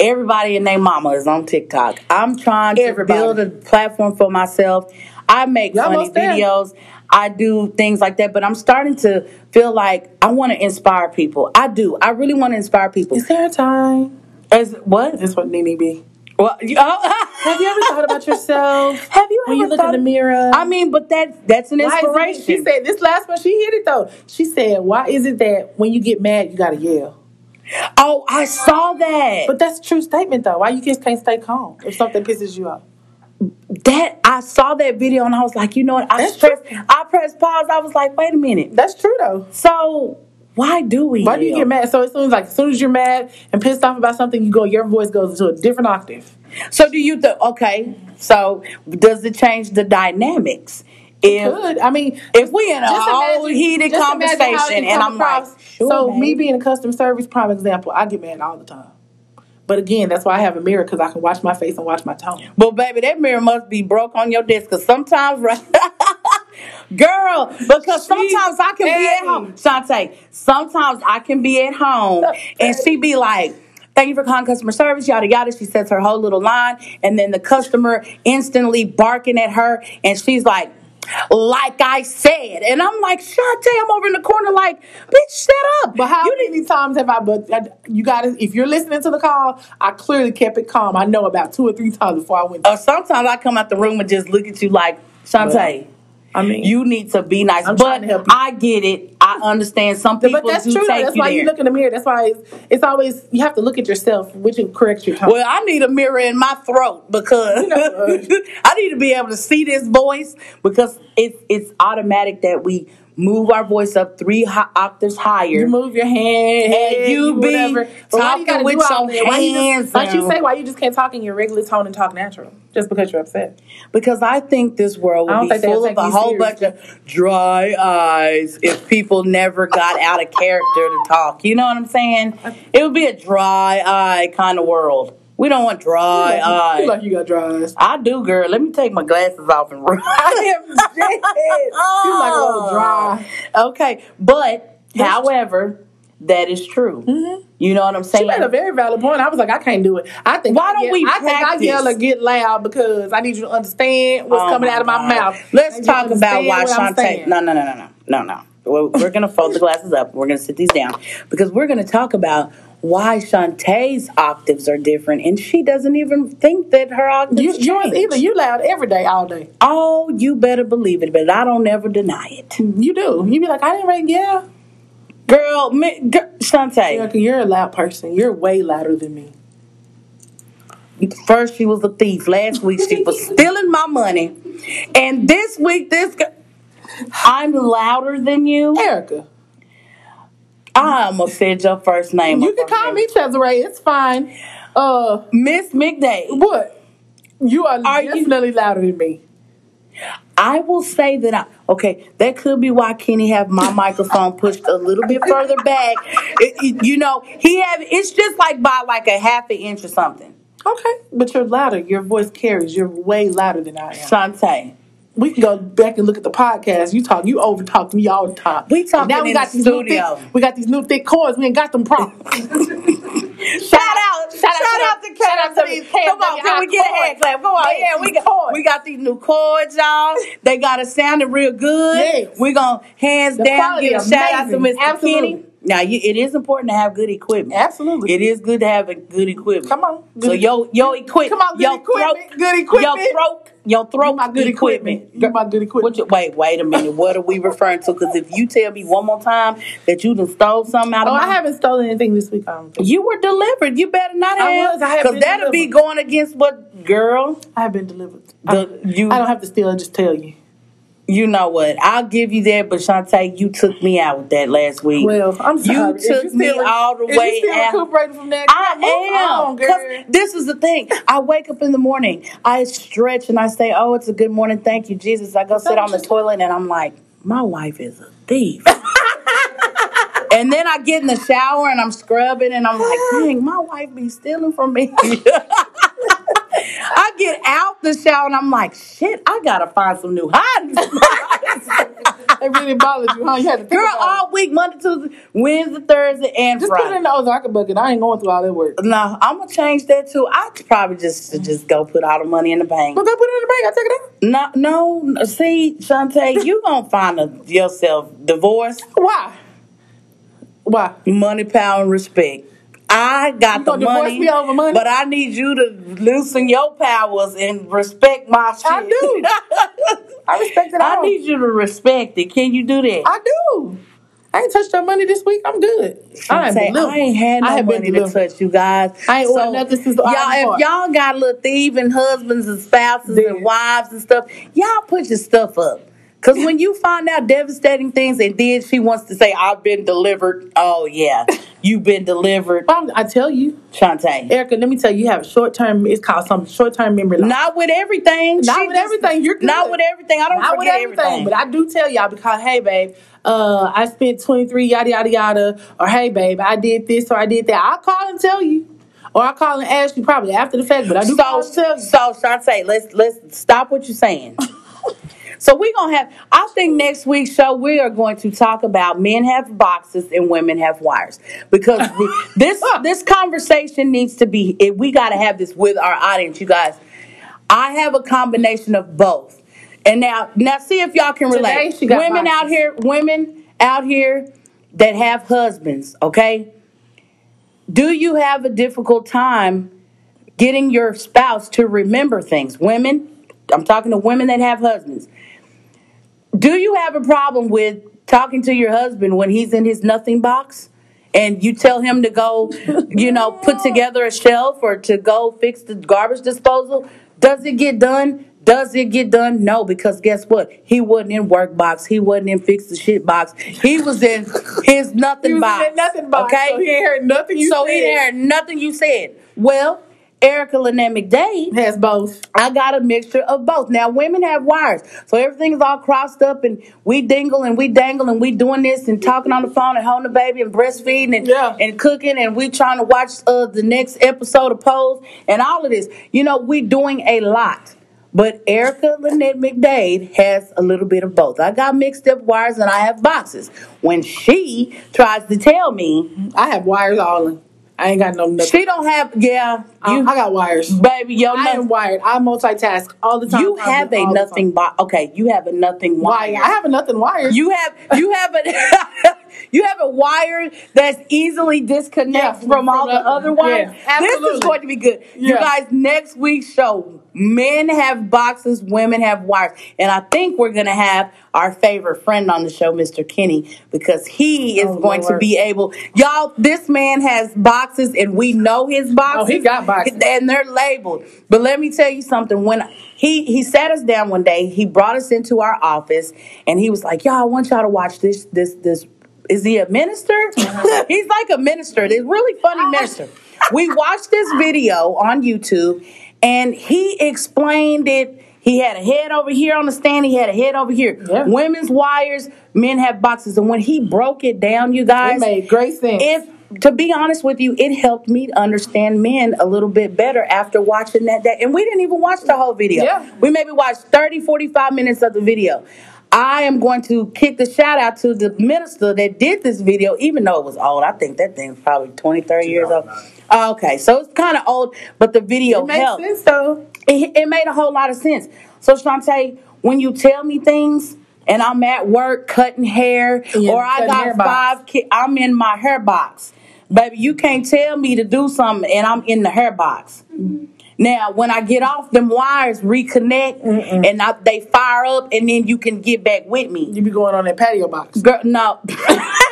everybody and their mama is on TikTok. I'm trying to Everybody. build a platform for myself. I make Y'all funny there. videos. I do things like that, but I'm starting to feel like I want to inspire people. I do. I really want to inspire people. Is there a time? As what? That's what Nene be. Well, you, oh. Have you ever thought about yourself? Have you when ever you look in the mirror? I mean, but that that's an Why is it- inspiration. she said this last one. She hit it though. She said, "Why is it that when you get mad, you gotta yell?" "Oh, I saw that." But that's a true statement though. Why you just can't stay calm if something pisses you off? that I saw that video and I was like, you know what? I That's pressed, true. I pressed pause. I was like, wait a minute. That's true though. So why do we? Why do you get mad? So as soon as like as soon as you're mad and pissed off about something, you go your voice goes into a different octave. So do you think? Okay. So does it change the dynamics? If Good. I mean, if we in a whole heated just imagine how it conversation and I'm like, sure, so me being a customer service prime example, I get mad all the time. But again, that's why I have a mirror because I can watch my face and watch my tone. Well, baby, that mirror must be broke on your desk because sometimes, right? Girl, because sometimes I can be at home. Shantae, sometimes I can be at home and she be like, Thank you for calling customer service, yada yada. She says her whole little line, and then the customer instantly barking at her, and she's like, like I said. And I'm like, Shantae, I'm over in the corner, like, bitch, shut up. But how you many times have I? But I- you got to If you're listening to the call, I clearly kept it calm. I know about two or three times before I went. Or sometimes I come out the room and just look at you like, Shantae. I mean, You need to be nice, I'm but to help you. I get it. I understand. Some people But that's true. That's you why there. you look in the mirror. That's why it's, it's always you have to look at yourself, which will correct your tone. well, I need a mirror in my throat because You know, I need to be able to see this voice because it's it's automatic that we move our voice up three hi- octaves higher. You move your hand, And you be whatever. But you talking with your that? Why you Like you say, why you just can't talk in your regular tone and talk natural just because you're upset? because I think this world would be full of a whole serious. bunch of dry eyes if people never got out of character to talk. You know what I'm saying? It would be a dry eye kind of world. We don't want dry You eyes. like you got dry eyes. I do, girl. Let me take my glasses off and run. I am dead. You like a little dry. Oh. Okay, but however, that is true. Mm-hmm. You know what I'm She saying? made a very valid point. I was like, I can't do it. I think Why I don't yell- we I think I yell or get loud because I need you to understand what's Oh coming out of my God. mouth. Let's you talk about why Shantae. No, no, no, no, no, no, no. We're, we're going to fold the glasses up. We're going to sit these down because we're going to talk about why Shantae's octaves are different, and she doesn't even think that her octaves You, yours either. You loud every day, all day. Oh, you better believe it, but I don't ever deny it, You do. You be like, I didn't rate yeah. girl. Me, g- Shantae. You're a loud person. You're way louder than me. First, she was a thief. Last week, she was stealing my money, and this week, this. g- I'm louder than you. Erica, I almost said your first name. you can call here. me Cesare. It's fine. Uh, Miss McDade. what? You are, Are you- definitely louder than me. I will say that I okay. That could be why Kenny have my microphone pushed a little bit further back. It- it- you know, he have it's just like by like a half an inch or something. Okay, but you're louder. Your voice carries. You're way louder than I am. Shantae. We can go back and look at the podcast. You talk, you over talk me all the time. We talk now we in got the these new thick, we got these new thick cords. We ain't got them problems. Shout out, shout, out, to shout out to these Come on, can we get a hand clap? Come on, yeah, we got cords. we got these new cords, y'all. They got it sounding real good. Yes. We're gonna hands The down give a shout out to. Mr. Absolutely. Kenny. Now, you, it is important to have good equipment. Absolutely. It is good to have a good equipment. Come on. So Good- your your equipment. Come on, good your equipment, Throat, good equipment. Your throat. Your throat. my good equipment. You my good equipment. What you, wait, wait a minute. What are we referring to? Because if you tell me one more time that you done stole something out Oh, of I haven't stolen anything this week. Think. you were delivered. You better not have. was. I have Because that'll be going against what, girl? I have been delivered. The- I, you- I don't have to steal. I just tell you. You know what? I'll give you that, but Shantae, you took me out with that last week. Well, I'm sorry. You took you me all the way you out. recuperating from that. I move on, am. girl. 'Cause this is the thing. I wake up in the morning, I stretch and I say, Oh, it's a good morning. Thank you, Jesus. I go sit on the toilet and I'm like, My wife is a thief. and then I get in the shower and I'm scrubbing and I'm like, Dang, my wife be stealing from me. Get out the shower and I'm like, Shit, I gotta find some new spots. It really bothers you, huh? You had to Girl, about it. all week, Monday, Tuesday, Wednesday, Thursday, and Friday. Just Friday. put it in the Ozarka bucket. I ain't going through all that work. No, I'm gonna change that too. I probably just just go put all the money in the bank. But go put it in the bank. I take it out. No, no. See, Shantae, you gonna find a, yourself divorced. Why? Why? money, power, and respect. I got the money, money? but I need you to loosen your powers and respect my shit. I do. I respect it I need you to respect it. Can you do that? I do. I ain't touched your money this week. I'm good. I ain't, Say. I ain't had no I have been money to touch you guys. I ain't ordered nothing since the y'all. If y'all got little thieving husbands and spouses and wives and stuff, y'all put your stuff up. Cause when you find out devastating things, and then she wants to say, "I've been delivered." Oh yeah, you've been delivered, Well, I tell you, Shantae. Erica. Let me tell you, you have short term. It's called some short term memory loss. Not with everything. Not She with just- everything. You're good. Not with everything. I don't Not with forget everything, everything. but I do tell y'all because hey, babe, uh, I spent twenty three yada yada yada, or hey, babe, I did this or I did that. I'll call and tell you, or I'll call and ask you probably after the fact. But I do call and so, tell you. so Shantae, let's let's stop what you're saying. So we're gonna have. I think next week's show we are going to talk about men have boxes and women have wires because we, this this conversation needs to be. We got to have this with our audience, you guys. I have a combination of both, and now now see if y'all can relate. Women out here, women out here that have husbands. Okay, do you have a difficult time? getting your spouse to remember things. Women, I'm talking to women that have husbands. Do you have a problem with talking to your husband when he's in his nothing box and you tell him to go, you know, put together a shelf or to go fix the garbage disposal? Does it get done? Does it get done? No, because guess what? He wasn't in work box. He wasn't in fix the shit box. He was in his nothing box. in nothing box, Okay, so he ain't heard nothing you so said. he didn't hear nothing you said. Well, Erica Lynette McDade has both. I got a mixture of both. Now, women have wires, so everything's all crossed up, and we dingle and we dangle and we doing this and talking on the phone and holding the baby and breastfeeding and Yeah. and cooking and we trying to watch uh, the next episode of Pose and all of this. You know, we doing a lot. But Erica Lynette McDade has a little bit of both. I got mixed up wires and I have boxes. When she tries to tell me I have wires all in. I ain't got no nothing. she don't have, yeah, I, you, I got wires. baby, yo, I am wired. I multitask all the time. you have a nothing box. Okay, you have a nothing wire. Wire. I have a nothing wire. You have you have a you have a wire that's easily disconnected Yeah, from all from the the- other wires. yeah, this is going to be good. You guys, next week's show, men have boxes, women have wires, and I think we're going to have our favorite friend on the show, Mr. Kenny, because he oh, is Oh, going to be able. Y'all, this man has boxes, and we know his boxes. Oh, he got boxes. and they're labeled. But let me tell you something. When he he sat us down one day, he brought us into our office, and he was like, "Y'all, I want y'all to watch this this this." Is he a minister? Uh-huh. He's like a minister. This really funny minister. We watched this video on YouTube, and he explained it. He had a head over here on the stand. He had a head over here. Yeah. Women's wires, men have boxes, and when he broke it down, you guys, It made great sense. if to be honest with you, it helped me to understand men a little bit better after watching that day. And we didn't even watch the whole video. Yeah. We maybe watched 30, 45 minutes of the video. I am going to kick the shout out to the minister that did this video, even though it was old. I think that thing's probably 20, 30 years old. Oh, Okay, so it's kind of old, but the video it helped sense though. it, it made a whole lot of sense. So Shantae, when you tell me things and I'm at work cutting hair Yeah, or I got five kids, I'm in my hair box. Baby, you can't tell me to do something and I'm in the hair box. Mm-hmm. Now, when I get off, them wires reconnect and I, they fire up, and then you can get back with me. You be going on that patio box. Girl, no.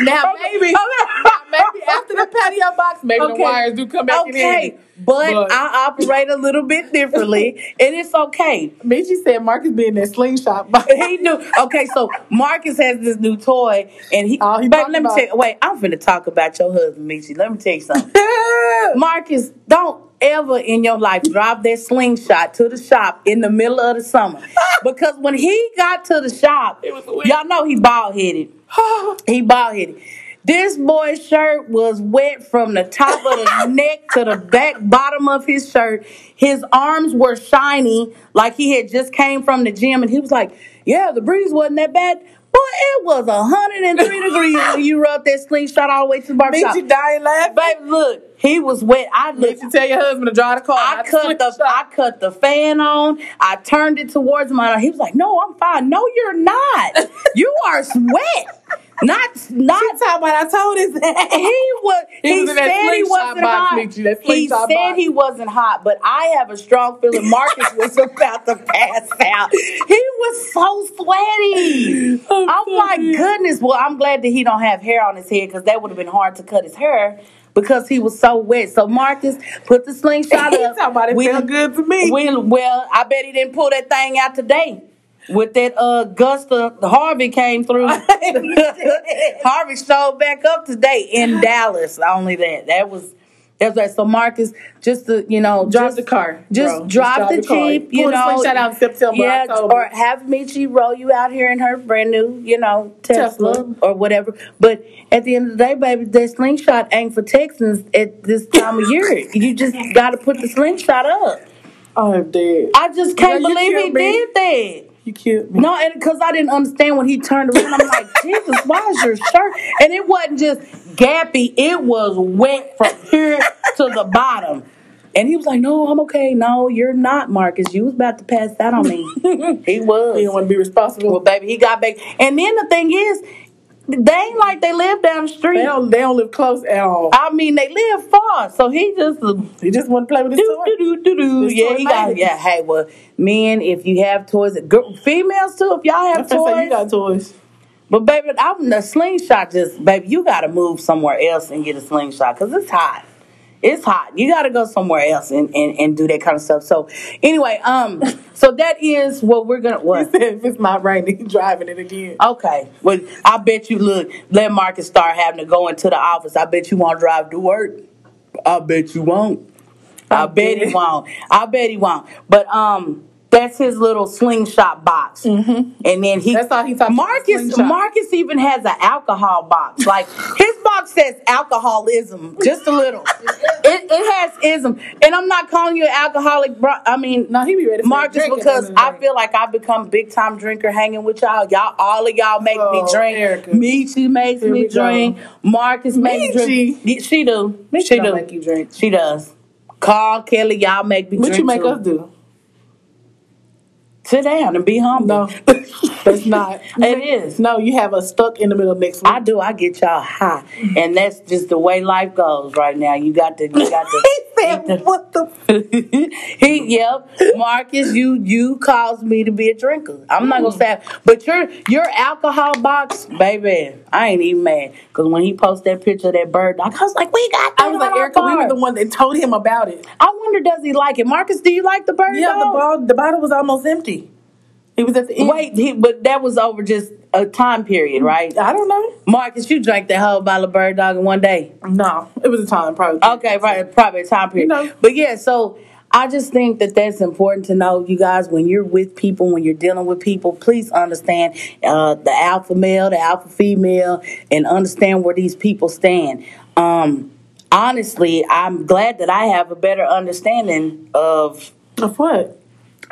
Now oh, Okay, maybe, okay. maybe after the patio box, maybe the wires do come back in okay, but, But- I operate a little bit differently, and it's okay. Michi said Marcus being that slingshot but He knew. okay. So Marcus has this new toy, and he. Oh, he but let me tell you. Wait, I'm finna talk about your husband, Michi. Let me tell you something. Marcus, don't ever in your life drive that slingshot to the shop in the middle of the summer. because when he got to the shop, It was wet. y'all know he bald headed. he bald headed. This boy's shirt was wet from the top of the neck to the back bottom of his shirt. His arms were shiny, like he had just came from the gym, and he was like, "Yeah, the breeze wasn't that bad." Boy, it was 103 degrees when you rubbed that slingshot all the way to the barbershop. you die laughing. Baby, look, he was wet. I looked. Michi tell your husband to drive the car. I not cut the slingshot. I cut the fan on. I turned it towards him. He was like, "No, I'm fine." No, you're not. You are wet. Not not. Talking about I told his He was. He He, was said he wasn't box, hot. Michi, He said box. he wasn't hot, but I have a strong feeling Marcus was about to pass out. He was so sweaty. Oh so like, dead. goodness. Well, I'm glad that he don't have hair on his head because that would have been hard to cut his hair. Because he was so wet. So Marcus put the slingshot up. talking about it We- felt good to me. we, well, I bet he didn't pull that thing out today. With that uh Gusta Harvey came through. Harvey showed back up today in Dallas. Only that. That was that's right. So Marcus, just to you know, Drive just, the car, Just bro. Just drive drive the the jeep. Pull You the know, slingshot out September, Yeah, October. or have Michi roll you out here in her brand new, you know, Tesla, Tesla. or whatever. But at the end of the day, baby, that slingshot ain't for Texans at this time of year. You just got to put the slingshot up. I'm dead. I just can't believe he me. did that. You killed me. No, and because I didn't understand when he turned around, I'm like, Jesus, why is your shirt? And it wasn't just gappy; it was wet from here to the bottom. And he was like, "No, I'm okay. No, you're not, Marcus. You was about to pass that on me. he was. You don't want to be responsible. Well, baby, he got back. And then the thing is, they ain't like they live down the street. They don't. They don't live close at all. I mean, they live far, so he just He just want to play with his do, toy. do, do, do, do. Yeah, he got. Yeah, hey, well, men, if you have toys, girl, females too, if y'all have say toys. you got toys. but baby, I'm the slingshot. Just baby, you got to move somewhere else and get a slingshot because it's hot. It's hot. You got to go somewhere else and, and, and do that kind of stuff. So anyway, um, so that is what we're gonna. What? if it's not raining, driving it again. Okay. Well, I bet you look, let Marcus start having to go into the office. I bet you won't drive to work. I bet you won't. I bet he won't. I bet he won't. But um that's his little slingshot box. Mm-hmm. And then he That's all he talks Marcus. Marcus even has an alcohol box. Like his box says alcoholism, just a little. it, it has ism. And I'm not calling you an alcoholic, bro. I mean No, he be ready Marcus, a drink at the because end of the I feel like I've become big time drinker hanging with y'all. Y'all, all of y'all make me Oh, drink. Erica. Michi makes Here me we go. drink. Marcus makes me drink. She do. Michi she do. make you drink. She does. Carl Kelly, y'all make me What drink. What you make too. us do? Sit down and be humble. No, that's not. It is. No, you have us stuck in the middle next week. I do. I get y'all high, and that's just the way life goes right now. You got to. You got to. he said, "What the?" he, yep, Marcus, you you caused me to be a drinker. I'm not gonna mm. say, but your your alcohol box, baby, I ain't even mad because when he posted that picture of that bird dog, I was like, we got. I was like, Erica, we were the one that told him about it. I wonder, does he like it? Marcus, do you like the bird Yeah, the dog? ball, the bottle was almost empty. He was at the end. Wait, he, but that was over just a time period, right? I don't know. Marcus, you drank that whole bottle of bird dog in one day. No, it was a time probably. Okay, right, probably a time period. You know. But yeah, so I just think that that's important to know, you guys. When you're with people, when you're dealing with people, please understand uh, the alpha male, the alpha female, and understand where these people stand. Um, honestly, I'm glad that I have a better understanding of Of what?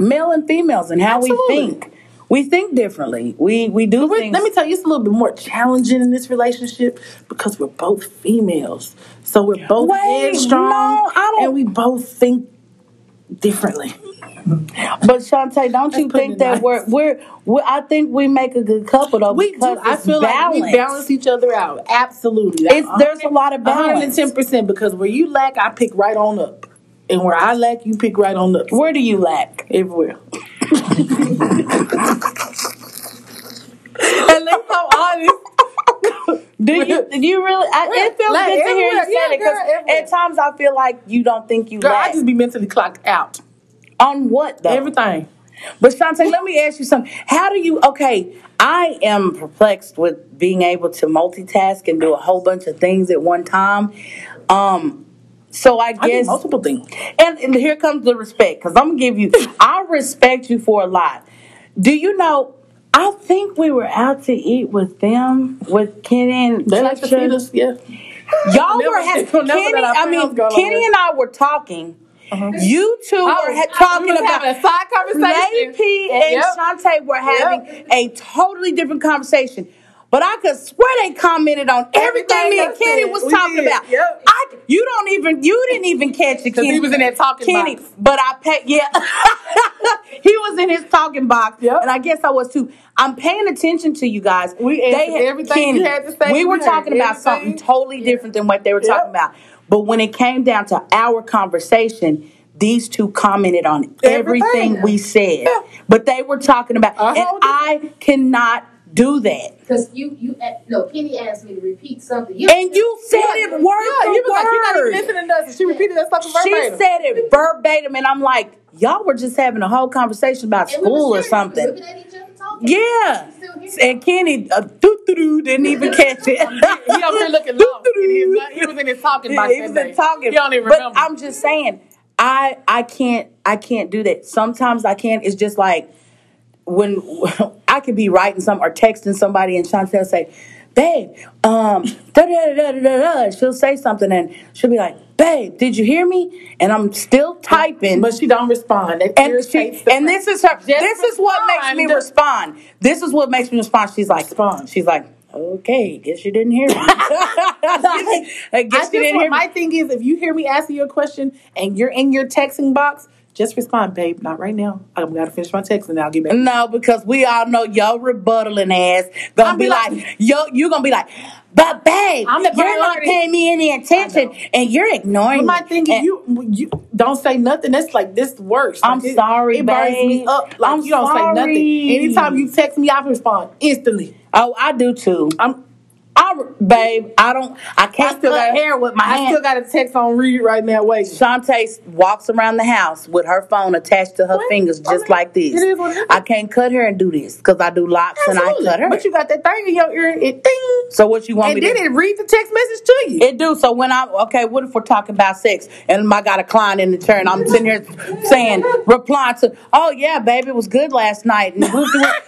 Male and females and how Absolutely. we think. We think differently. We we do things. let me tell you, it's a little bit more challenging in this relationship because we're both females. So we're both Wait, headstrong, no, I don't- and we both think differently. But Shantae, don't you think that nice. we're, we're we I think we make a good couple though We do. because I feel like we balance each other out. Absolutely. It's- there's a lot of balance. 110% because where you lack, I pick right on up. And where I lack, you pick right on the. Where do you lack? Everywhere. At least I'm honest. Do you do you really? I, it feels like good to hear you say yeah, that because at times I feel like you don't think you Girl, I just be mentally clocked out. on what though? Everything. But Shantae, let me ask you something. How do you? Okay, I am perplexed with being able to multitask and do a whole bunch of things at one time. Um, so I I do guess multiple things. And, and here comes the respect, because I'm gonna give you. I respect you for a lot. Do you know? I think we were out to eat with them, with Kenny and They like to Trisha. feed us, yeah. Y'all Never- were having never Kenny. let I mean, Kenny and I were talking. Uh-huh. You two were ha- talking we was about a side conversation. Lady P and Yep. Shantae were having a totally different conversation. But I could swear they commented on everything Everything me and Kenny said. was We talking did. about. Yep. I, you don't even, you didn't even catch it, 'Cause he Kenny. was in that talking Kenny, box. But I pay, yeah, he was in his talking box, Yep. and I guess I was too. I'm paying attention to you guys. We answered everything you had to say. We We were talking about everything. something totally different than what they were Yep. talking about. But when it came down to our conversation, these two commented on everything, Everything. we said. Yeah. But they were talking about, and I cannot do that. Because you, you, no, Kenny asked me to repeat something. You, And you said it word Yeah, for you was like, you're not even word. listening to us. She repeated that stuff verbatim. She said it verbatim, and I'm like, y'all were just having a whole conversation about and school or something. Looking at each other talking. Yeah. She's still here. And Kenny, uh, doo doo doo, didn't even catch it. he over here looking low. He was- he was in his talking box He was day. in talking. He don't even but remember. I'm just saying, I I can't I can't do that. Sometimes I can't. It's just like when I could be writing something or texting somebody and Chantel say, "Babe, um, da da da da da da." She'll say something and she'll be like, "Babe, did you hear me?" And I'm still typing. but she don't respond. That and she, and this is her. This is what makes me respond. This is what makes me respond. She's like, Respond. she's like, okay, guess you didn't hear me. I I guess just you didn't hear me. my thing is, if you hear me asking you a question and you're in your texting box, just respond, babe. Not right now. I'm gotta finish my text and I'll get back. No, because we all know your rebuttaling ass gonna be be like, like- yo, you gonna be like, but babe, I'm the you're not paying me any attention, and you're ignoring my me. thing you you don't say nothing. That's like this works. I'm it- sorry, It burns me babe. up. Like I'm you don't say nothing. Anytime you text me, I respond instantly. oh, I do too. I'm. I, babe, I don't. I I can't I still cut got hair with my I hand. still got a text on read right now. Wait. Shantae walks around the house with her phone attached to her Well, fingers, I just mean, like this. it is what it is. I can't cut her and do this because I do locks Absolutely. and I cut her. But you got that thing in your ear. It ding. so what you want And me then to? it reads the text message to you. It do. So when I'm okay, what if we're talking about sex and I got a client in the chair and I'm sitting here saying, reply to, oh yeah, baby, it was good last night. And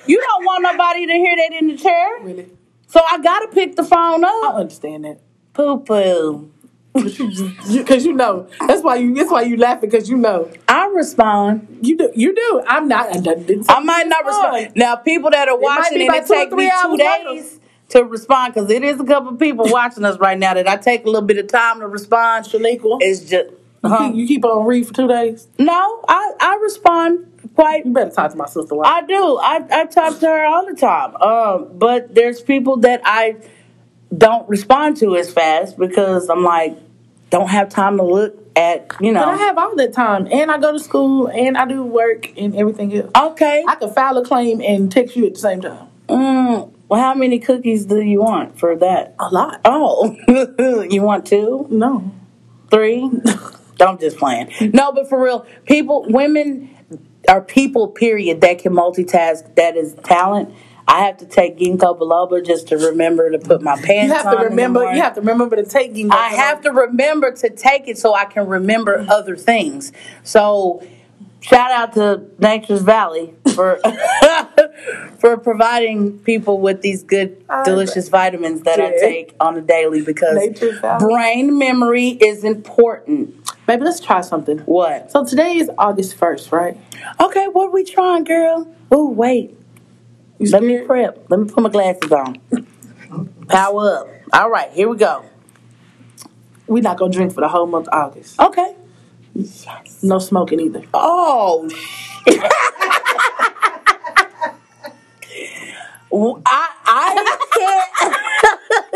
you don't want nobody to hear that in the chair. really? So I gotta pick the phone up. I understand that. Poo poo. Because you know. That's why you. That's why you laughing because you know. I respond. You do. You do. I'm not. I, didn't I might not respond. Now, people that are watching be and it two take me two hours later. days to respond because it is a couple people watching us right now that I take a little bit of time to respond. Shaniqua. It's just You, huh? keep, you keep on read for two days. no, I I respond quite. You better talk to my sister. Why? I do. I I talk to her all the time. Um, but there's people that I don't respond to as fast because I'm like don't have time to look at you know. But I have all that time, and I go to school, and I do work, and everything else. okay. I can file a claim and text you at the same time. Mm, well, how many cookies do you want for that? A lot. Oh, you want two? No. three. I'm just playing. No, but for real, people, women are people. Period. That can multitask. That is talent. I have to take ginkgo biloba just to remember to put my pants You have on. to remember. You have to remember to take. ginkgo I have to remember to take it so I can remember other things. So, shout out to Nature's Valley for for providing people with these good, delicious vitamins that I take on a daily because brain memory is important. Baby, let's try something. What? So today is August first, right? Okay, what we trying, girl? Oh, wait. You Let me prep. Let me put my glasses on. Power up. All right, here we go. We're not gonna drink for the whole month of August. Okay. No smoking either. Oh, shit. Well, I I can't.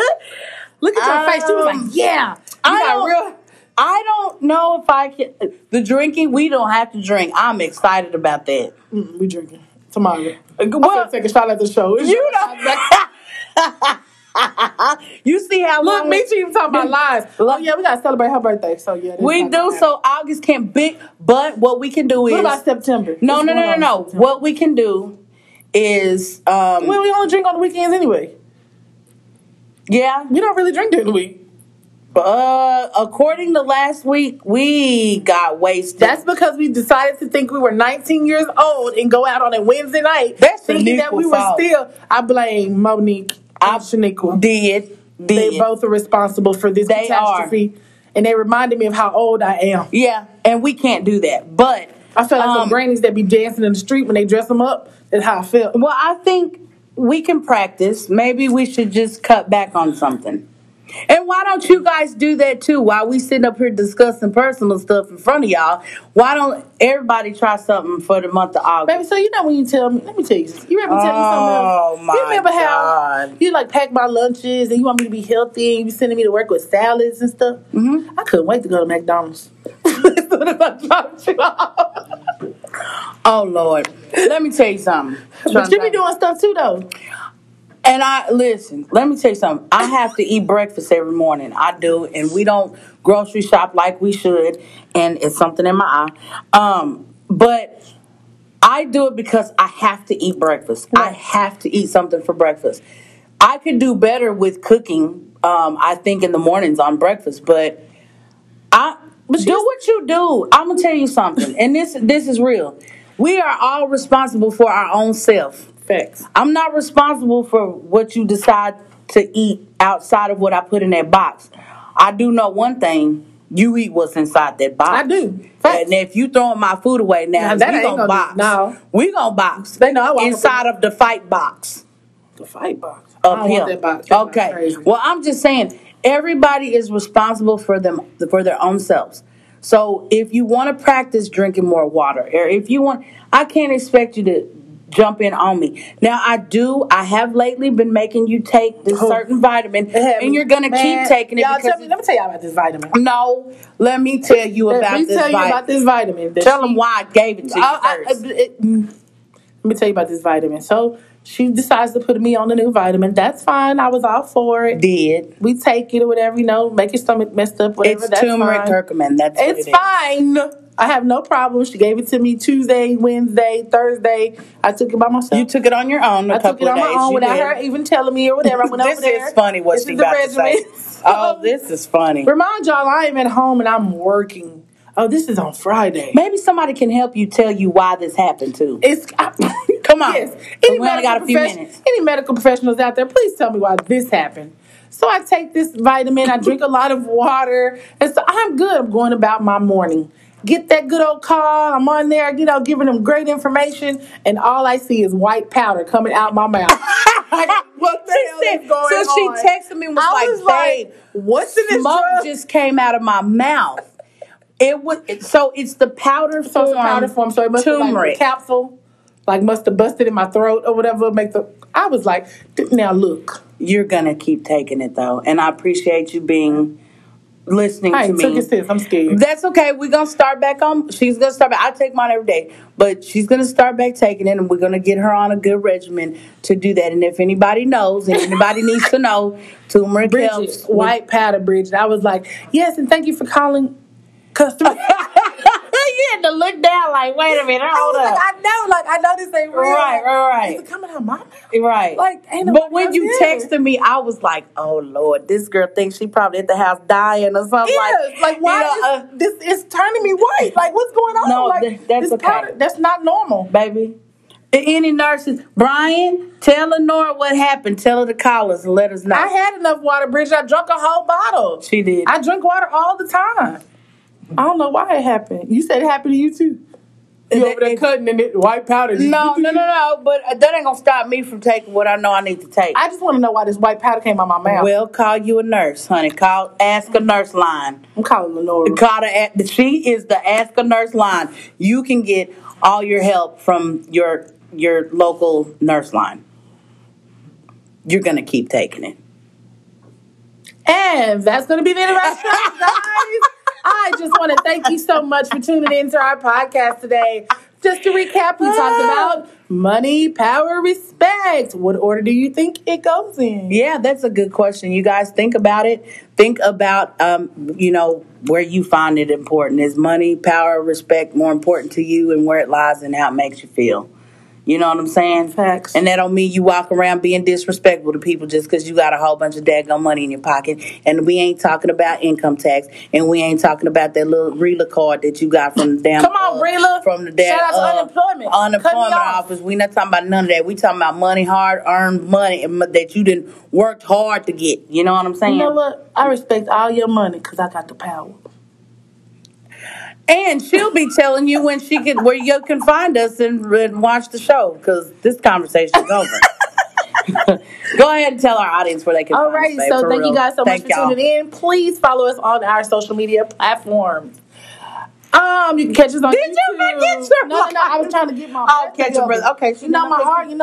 Look at your face. She was Um, like, "Yeah." You I got don't, real. I don't know if I can. The drinking, we don't have to drink. I'm excited about that. Mm, we drinking tomorrow. Well, I'm gonna take a shot at the show. you know. you see how Look, me too. You talking about lies? Look- Oh yeah, we gotta celebrate her birthday. So yeah, we do. So August can't be, but what we can do is What about September? no, What's no, no, no, no. What we can do is, um, Well, we only drink on the weekends anyway. yeah. We don't really drink during the week. Uh, according to last week, we got wasted. That's because we decided to think we were 19 years old and go out on a Wednesday night, That's thinking that we were fault. still. I blame Monique I and Shaniqua. did. Did. They both are responsible for this They catastrophe, and they reminded me of how old I am. Yeah, and we can't do that. But I feel like um, the grannies that be dancing in the street when they dress them up. That's how I feel. Well, I think we can practice. Maybe we should just cut back on something. And why don't you guys do that too? While we sitting up here discussing personal stuff in front of y'all, why don't everybody try something for the month of August? Baby, so you know when you tell me, let me tell you, you ever tell me Oh, something else? my you remember how you like pack my lunches and you want me to be healthy and you sending me to work with salads and stuff? Mm-hmm. I couldn't wait to go to McDonald's. as soon as I dropped you off. Oh Lord, let me tell you something. But you be doing stuff too, though. And I listen, let me tell you something. I have to eat breakfast every morning. I do, and we don't grocery shop like we should, and it's something in my eye. Um, but I do it because I have to eat breakfast. I have to eat something for breakfast. I could do better with cooking, um, I think in the mornings on breakfast, but I do what you do. I'm gonna tell you something, and this this is real. We are all responsible for our own self. Facts. I'm not responsible for what you decide to eat outside of what I put in that box. I do know one thing. You eat what's inside that box. I do. Facts. And if you throwing my food away now, Now, that we ain't gonna gonna box. no. We gonna box. They know I inside of the fight box The fight box. Want that box. Okay. Well, I'm just saying everybody is responsible for them for their own selves. So if you want to practice drinking more water, or if you want, I can't expect you to jump in on me. Now I do. I have lately been making you take this Oh. certain vitamin, and you're gonna Man, keep taking it y'all tell me, let me tell y'all about this vitamin. no. Let me tell you Let about me this tell you vitamin. about this vitamin. Tell she- them why I gave it to you I- I- first. it- mm. let me tell you about this vitamin. So she decides to put me on the new vitamin. That's fine. I was all for it. Did We take it or whatever, you know, make your stomach messed up, whatever. it's that's turmeric fine. curcumin? That's It's it is. I have no problem. She gave it to me Tuesday, Wednesday, Thursday. I took it by myself. You took it on your own. A I took it on my days. own You without did. her even telling me or whatever. I went this over there. is funny what This she about to say. Oh, this is funny. Remind y'all, I am at home and I'm working. Oh, this is on Friday. Maybe somebody can help you tell you why this happened too. It's Come on. Yes. We Any medical, got a few minutes. any medical professionals out there, please tell me why this happened. So I take this vitamin, I drink a lot of water, and so I'm good. I'm going about my morning. Get that good old call. I'm on there, you know, giving them great information, and all I see is white powder coming out my mouth. Like, what the She hell said- is going so she on? texted me and was I like, was like, "Babe, what's in this Smoke drug? just came out of my mouth. It was it- so it's the powder So form. it's powder form, so it must like turmeric. the capsule, like must have busted in my throat or whatever. Make the I was like, now look, You're gonna keep taking it though, and I appreciate you being listening I to took me. a. I'm scared. That's okay. We're gonna start back on. She's gonna start back. I take mine every day, but she's gonna start back taking it, and we're gonna get her on a good regimen to do that. And if anybody knows, and anybody needs to know, turmeric Bridget, helps. white powder, Bridget. I was like, yes, and thank you for calling customer. you had to look down like, wait a minute, I was up. like, I know, like I know this ain't real. Right, right, right. Is it coming out my mouth? Right. Like, ain't but when you here. texted me, I was like, oh Lord, this girl thinks she probably at the house dying or something. Yes, like, why you know, is uh, this is turning me white? Like what's going on? No, like th- that's okay. powder, that's not normal. baby? Any nurses, Brian, tell Lenora what happened. Tell her to call us and let us know. I had enough water, Bridget. I drank a whole bottle. She did. I drink water all the time. I don't know why it happened. You said it happened to you too. You over there cutting and it white powder. no, no, no, no. But that ain't gonna stop me from taking what I know I need to take. I just want to know why this white powder came out my mouth. will call you a nurse, honey. Call, ask a nurse line. I'm calling Lenora. Call her at the, she is the ask a nurse line. You can get all your help from your your local nurse line. You're gonna keep taking it. And that's going to be the end of our show, guys. I just want to thank you so much for tuning in to our podcast today. just to recap, we talked about money, power, respect. What order do you think it goes in? Yeah, that's a good question. You guys think about it. Think about, um, you know, where you find it important. Is money, power, respect more important to you and where it lies and how it makes you feel? You know what I'm saying? Facts. And that don't mean you walk around being disrespectful to people just because you got a whole bunch of daggone money in your pocket. And we ain't talking about income tax, and we ain't talking about that little Relia card that you got from the damn. Come on, uh, Relia. From the damn Shout out to uh, unemployment. Me unemployment off. office. We not talking about none of that. We talking about money, hard earned money that you didn't worked hard to get. You know what I'm saying? You know what? I respect all your money because I got the power. And she'll be telling you when she can, where you can find us and, and watch the show because this conversation is over. Go ahead and tell our audience where they can. All find right, us, babe, so thank real. you guys so Thank much for y'all. tuning in. Please follow us on our social media platforms. Um, you can catch us on Did YouTube. you forget your No, no, no. I was trying to get my. Oh, breath catch your breath. Okay, You know not my heart. You know